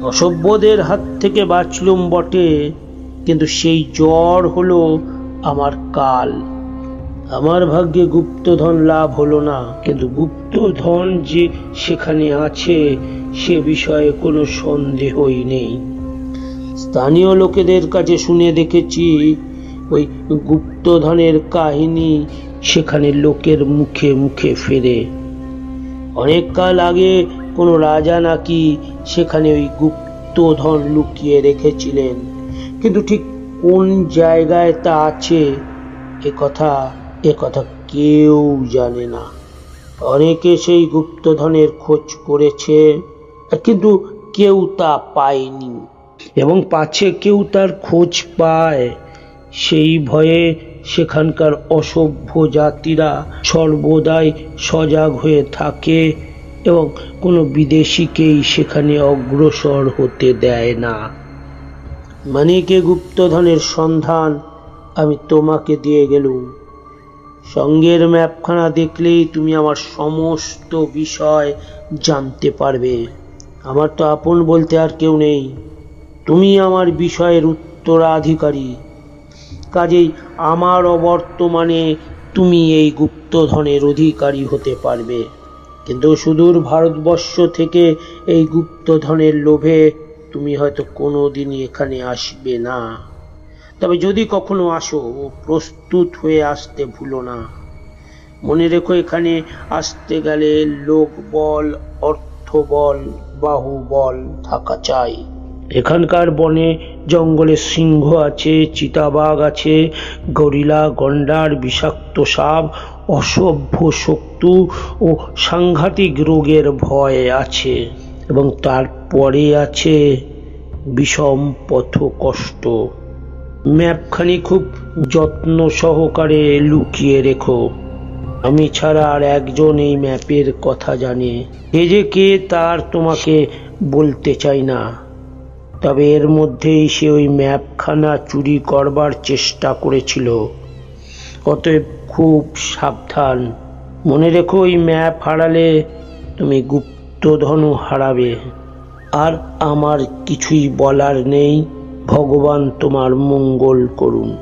অসভ্যদের হাত থেকে বাঁচলুম বটে, কিন্তু সেই জ্বর হলো আমার কাল। আমার ভাগ্যে গুপ্তধন লাভ হলো না, কিন্তু গুপ্তধন যে সেখানে আছে, সে বিষয়ে কোনো সন্দেহই নেই। স্থানীয় লোকেদের কাছে শুনে দেখেছি, ওই গুপ্তধনের কাহিনী সেখানে লোকের মুখে মুখে ফেরে। অনেক কাল আগে কোনো রাজা নাকি সেখানে ওই গুপ্তধন লুকিয়ে রেখেছিলেন। কিন্তু ঠিক কোন জায়গায় তা আছে, এ কথা এ কথা কেউ জানে না। অনেকে সেই গুপ্তধনের খোঁজ করেছে, কিন্তু কেউ তা পায়নি। এবং পাছে কেউ তার খোঁজ পায়। সেই ভয়ে সেখানকার অসভ্য জাতিরা সর্বদাই সজাগ হয়ে থাকে। এবং কোনো বিদেশিকেই সেখানে অগ্রসর হতে দেয় না। মানিকে গুপ্তধনের সন্ধান? আমি তোমাকে দিয়ে গেলুম। সঙ্গের ম্যাপখানা দেখলেই তুমি আমার সমস্ত বিষয় জানতে পারবে। আমার তো আপন বলতে আর কেউ নেই। তুমি আমার বিষয়ের উত্তরাধিকারী। কাজেই আমার অবর্তমানে তুমি এই গুপ্তধনের অধিকারী হতে পারবে। কিন্তু সুদূর ভারতবর্ষ থেকে এই গুপ্তধনের লোভে তুমি হয়তো কোনো দিনই এখানে আসবে না। তবে যদি কখনো আসো প্রস্তুত হয়ে আসতে ভুলো না। মনে রেখো এখানে আসতে গেলে লোক বল, অর্থ বল, বাহু বল থাকা চাই। এখানকার বনে জঙ্গলে সিংহ আছে, চিতাবাঘ আছে, গরিলা, গন্ডার, বিষাক্ত সাপ অসভ্য শক্তু ও সাংঘাতিক রোগের ভয় আছে এবং তারপরে আছে বিষম পথ কষ্ট। ম্যাপখানি খুব যত্ন সহকারে লুকিয়ে রেখো। আমি ছাড়া আর একজন এই ম্যাপের কথা জানে। এ যে কে তার তোমাকে বলতে চাই না। তবে এর মধ্যেই সে ওই ম্যাপখানা চুরি করবার চেষ্টা করেছিল। অতএব খুব সাবধান। মনে রেখো ওই ম্যাপ হারালে তুমি গুপ্তধনু হারাবে। আর আমার কিছুই বলার নেই। ভগবান তোমার মঙ্গল করুন।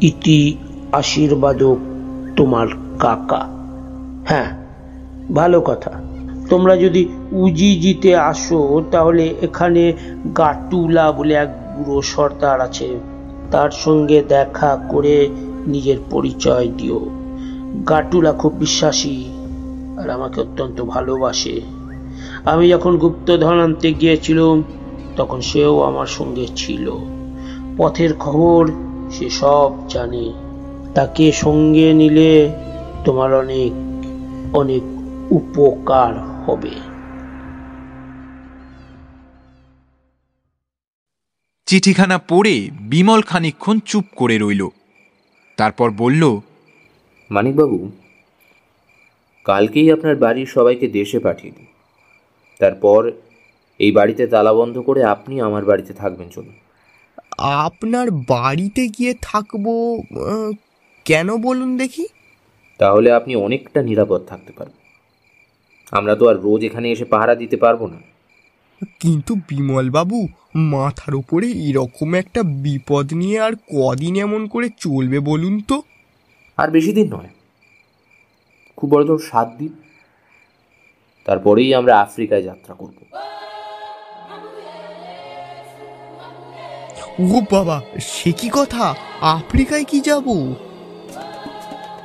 ইতি আশীর্বাদক তোমার কাকা। হ্যাঁ ভালো কথা। তোমরা যদি উজিজিতে আসো, তাহলে এখানে গাটুলা বলে এক বুড়ো সর্দার আছে। তার সঙ্গে দেখা করে নিজের পরিচয় দিও। গাটুলা খুব বিশ্বাসী আর আমাকে অত্যন্ত ভালোবাসে। আমি যখন গুপ্তধন আনতে গিয়েছিলাম, তখন সেও আমার সঙ্গে ছিল। পথের খবর সে সব জানে। তাকে সঙ্গে নিলে তোমার অনেক অনেক উপকার হবে। চিঠিখানা পড়ে বিমল খানিকক্ষণ চুপ করে রইল। তারপর বলল মানিকবাবু কালকেই আপনার বাড়ির সবাইকে দেশে পাঠিয়ে দিই। তারপর এই বাড়িতে তালা বন্ধ করে আপনি আমার বাড়িতে থাকবেন চলুন। আপনার বাড়িতে গিয়ে থাকব কেন বলুন দেখি? তাহলে আপনি অনেকটা নিরাপদ থাকতে পারবেন। আমরা তো আর রোজ এখানে এসে পাহারা দিতে পারব না। কিন্তু বিমলবাবু মাথার উপরে এরকম একটা বিপদ নিয়ে আর কদিন এমন করে চলবে বলুন তো? আর বেশি দিন নয়। খুব বড় জোর সাত দিন। তারপরেই আমরা আফ্রিকায় যাত্রা করব। ও বাবা সে কি কথা? আফ্রিকায় কি যাব?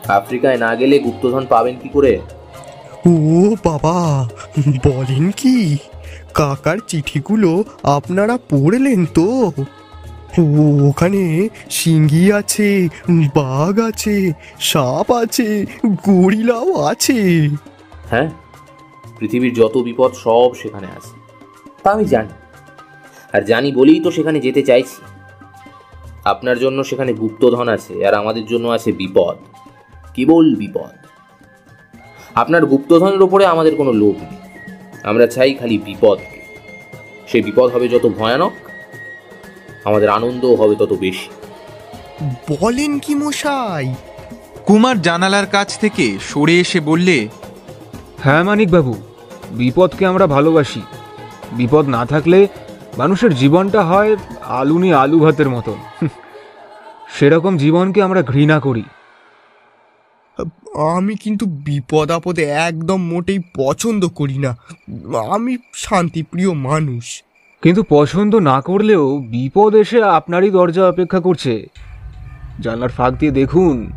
আফ্রিকায় না গেলে গুপ্তধন পাবেন কি করে? ও বাবা বলেন কি? কাকার চিঠিগুলো আপনারা পড়লেন তো? ওখানে সিঙ্গি আছে, বাঘ আছে, সাপ আছে, গরিলাও আছে। হ্যাঁ পৃথিবীর যত বিপদ সব সেখানে আছে। তা আমি জানি। আর জানি বলেই তো সেখানে যেতে চাইছি। আপনার জন্য সেখানে গুপ্তধন আছে, আর আমাদের জন্য আছে বিপদ। কেবল বিপদ। আপনার গুপ্তধনের ওপরে আমাদের কোনো লোভ নেই। আমরা চাই খালি বিপদকে সে বিপদ হবে যত ভয়ানক আমাদের আনন্দও হবে তত বেশি। বলেন কি মশাই? কুমার জানালার কাছ থেকে সরে এসে বললে হ্যাঁ মানিকবাবু বিপদকে আমরা ভালোবাসি। বিপদ না থাকলে মানুষের জীবনটা হয় আলুনি আলু ভাতের মতন সেরকম জীবনকে আমরা ঘৃণা করি। আমি কিন্তু বিপদ আপদে একদম মোটেই পছন্দ করি না। আমি শান্তিপ্রিয় মানুষ। কিন্তু পছন্দ না করলেও বিপদ এসে আপনারই দরজা অপেক্ষা করছে। জানলার ফাঁক দিয়ে দেখুন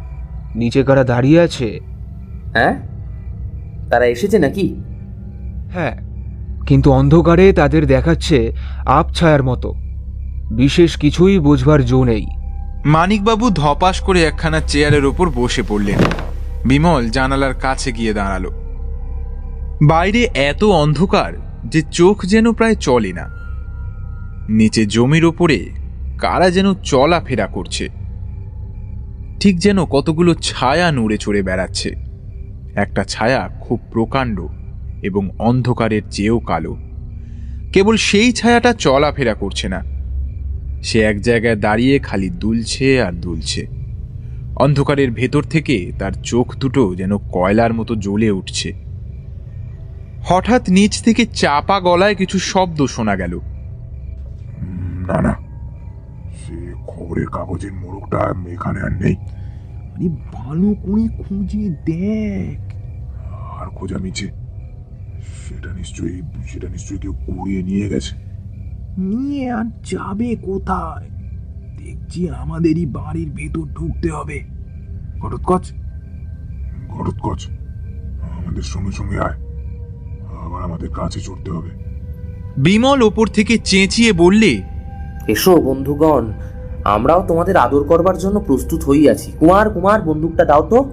নিচে কারা দাঁড়িয়ে আছে। হ্যাঁ? তারা এসেছে নাকি? হ্যাঁ কিন্তু অন্ধকারে তাদের দেখাচ্ছে আবছায়ার মতো। বিশেষ কিছুই বোঝবার জো নেই। মানিকবাবু ধপাস করে একখানা চেয়ারের ওপর বসে পড়লেন। বিমল জানালার কাছে গিয়ে দাঁড়াল। বাইরে এত অন্ধকার যে চোখ যেন প্রায় চলে না। নিচে জমির ওপরে কারা যেন চলাফেরা করছে। ঠিক যেন কতগুলো ছায়া নড়ে চড়ে বেড়াচ্ছে। একটা ছায়া খুব প্রকাণ্ড এবং অন্ধকারের চেয়েও কালো। কেবল সেই ছায়াটা চলাফেরা করছে না। সে এক জায়গায় দাঁড়িয়ে খালি দুলছে আর দুলছে। অন্ধকারের ভেতর থেকে তার চোখ দুটো যেন কয়লার মতো জ্বলে উঠছে। হঠাৎ নিচ থেকে চাপা গলায় কিছু শব্দ শোনা গেল। না না। সে খবরের কাগজের মোড়কটা এখানে আর নেই। আরে ভালো করে খুঁজে দেখ। আর খোঁজা মিছে সেটা নিশ্চয়ই সেটা নিশ্চয়ই কেউ কুড়িয়ে নিয়ে গেছে। নিয়ে আর যাবে কোথায়? দেখছি আমাদেরই বাড়ির ভেতর ঢুকতে হবে। ঘটোৎকচ। ঘটোৎকচ। আমাদের সঙ্গে সঙ্গে আয়। আবার আমাদের কাছে চড়তে হবে। বিমল ওপর থেকে চেঁচিয়ে বললে এসো বন্ধুগণ আমরাও তোমাদের আদর করবার জন্য প্রস্তুত হই আছি। কুমার কুমার বন্দুকটা দাও তো।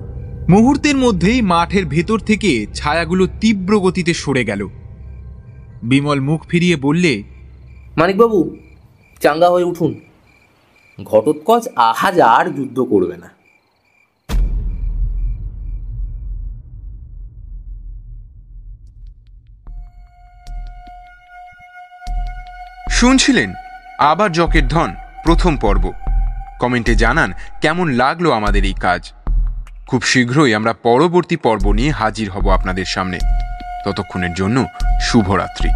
মুহূর্তের মধ্যেই মাঠের ভেতর থেকে ছায়াগুলো তীব্র গতিতে সরে গেল। বিমল মুখ ফিরিয়ে বললে মানিকবাবু চাঙ্গা হয়ে উঠুন। ঘটোৎকচ আহাজ আর যুদ্ধ করবে না। শুনছিলেন আবার জকের ধন, প্রথম পর্ব। কমেন্টে জানান, কেমন লাগল আমাদের এই কাজ? খুব শীঘ্রই আমরা পরবর্তী পর্ব নিয়ে হাজির হব আপনাদের সামনে। ততক্ষণের জন্য শুভরাত্রি।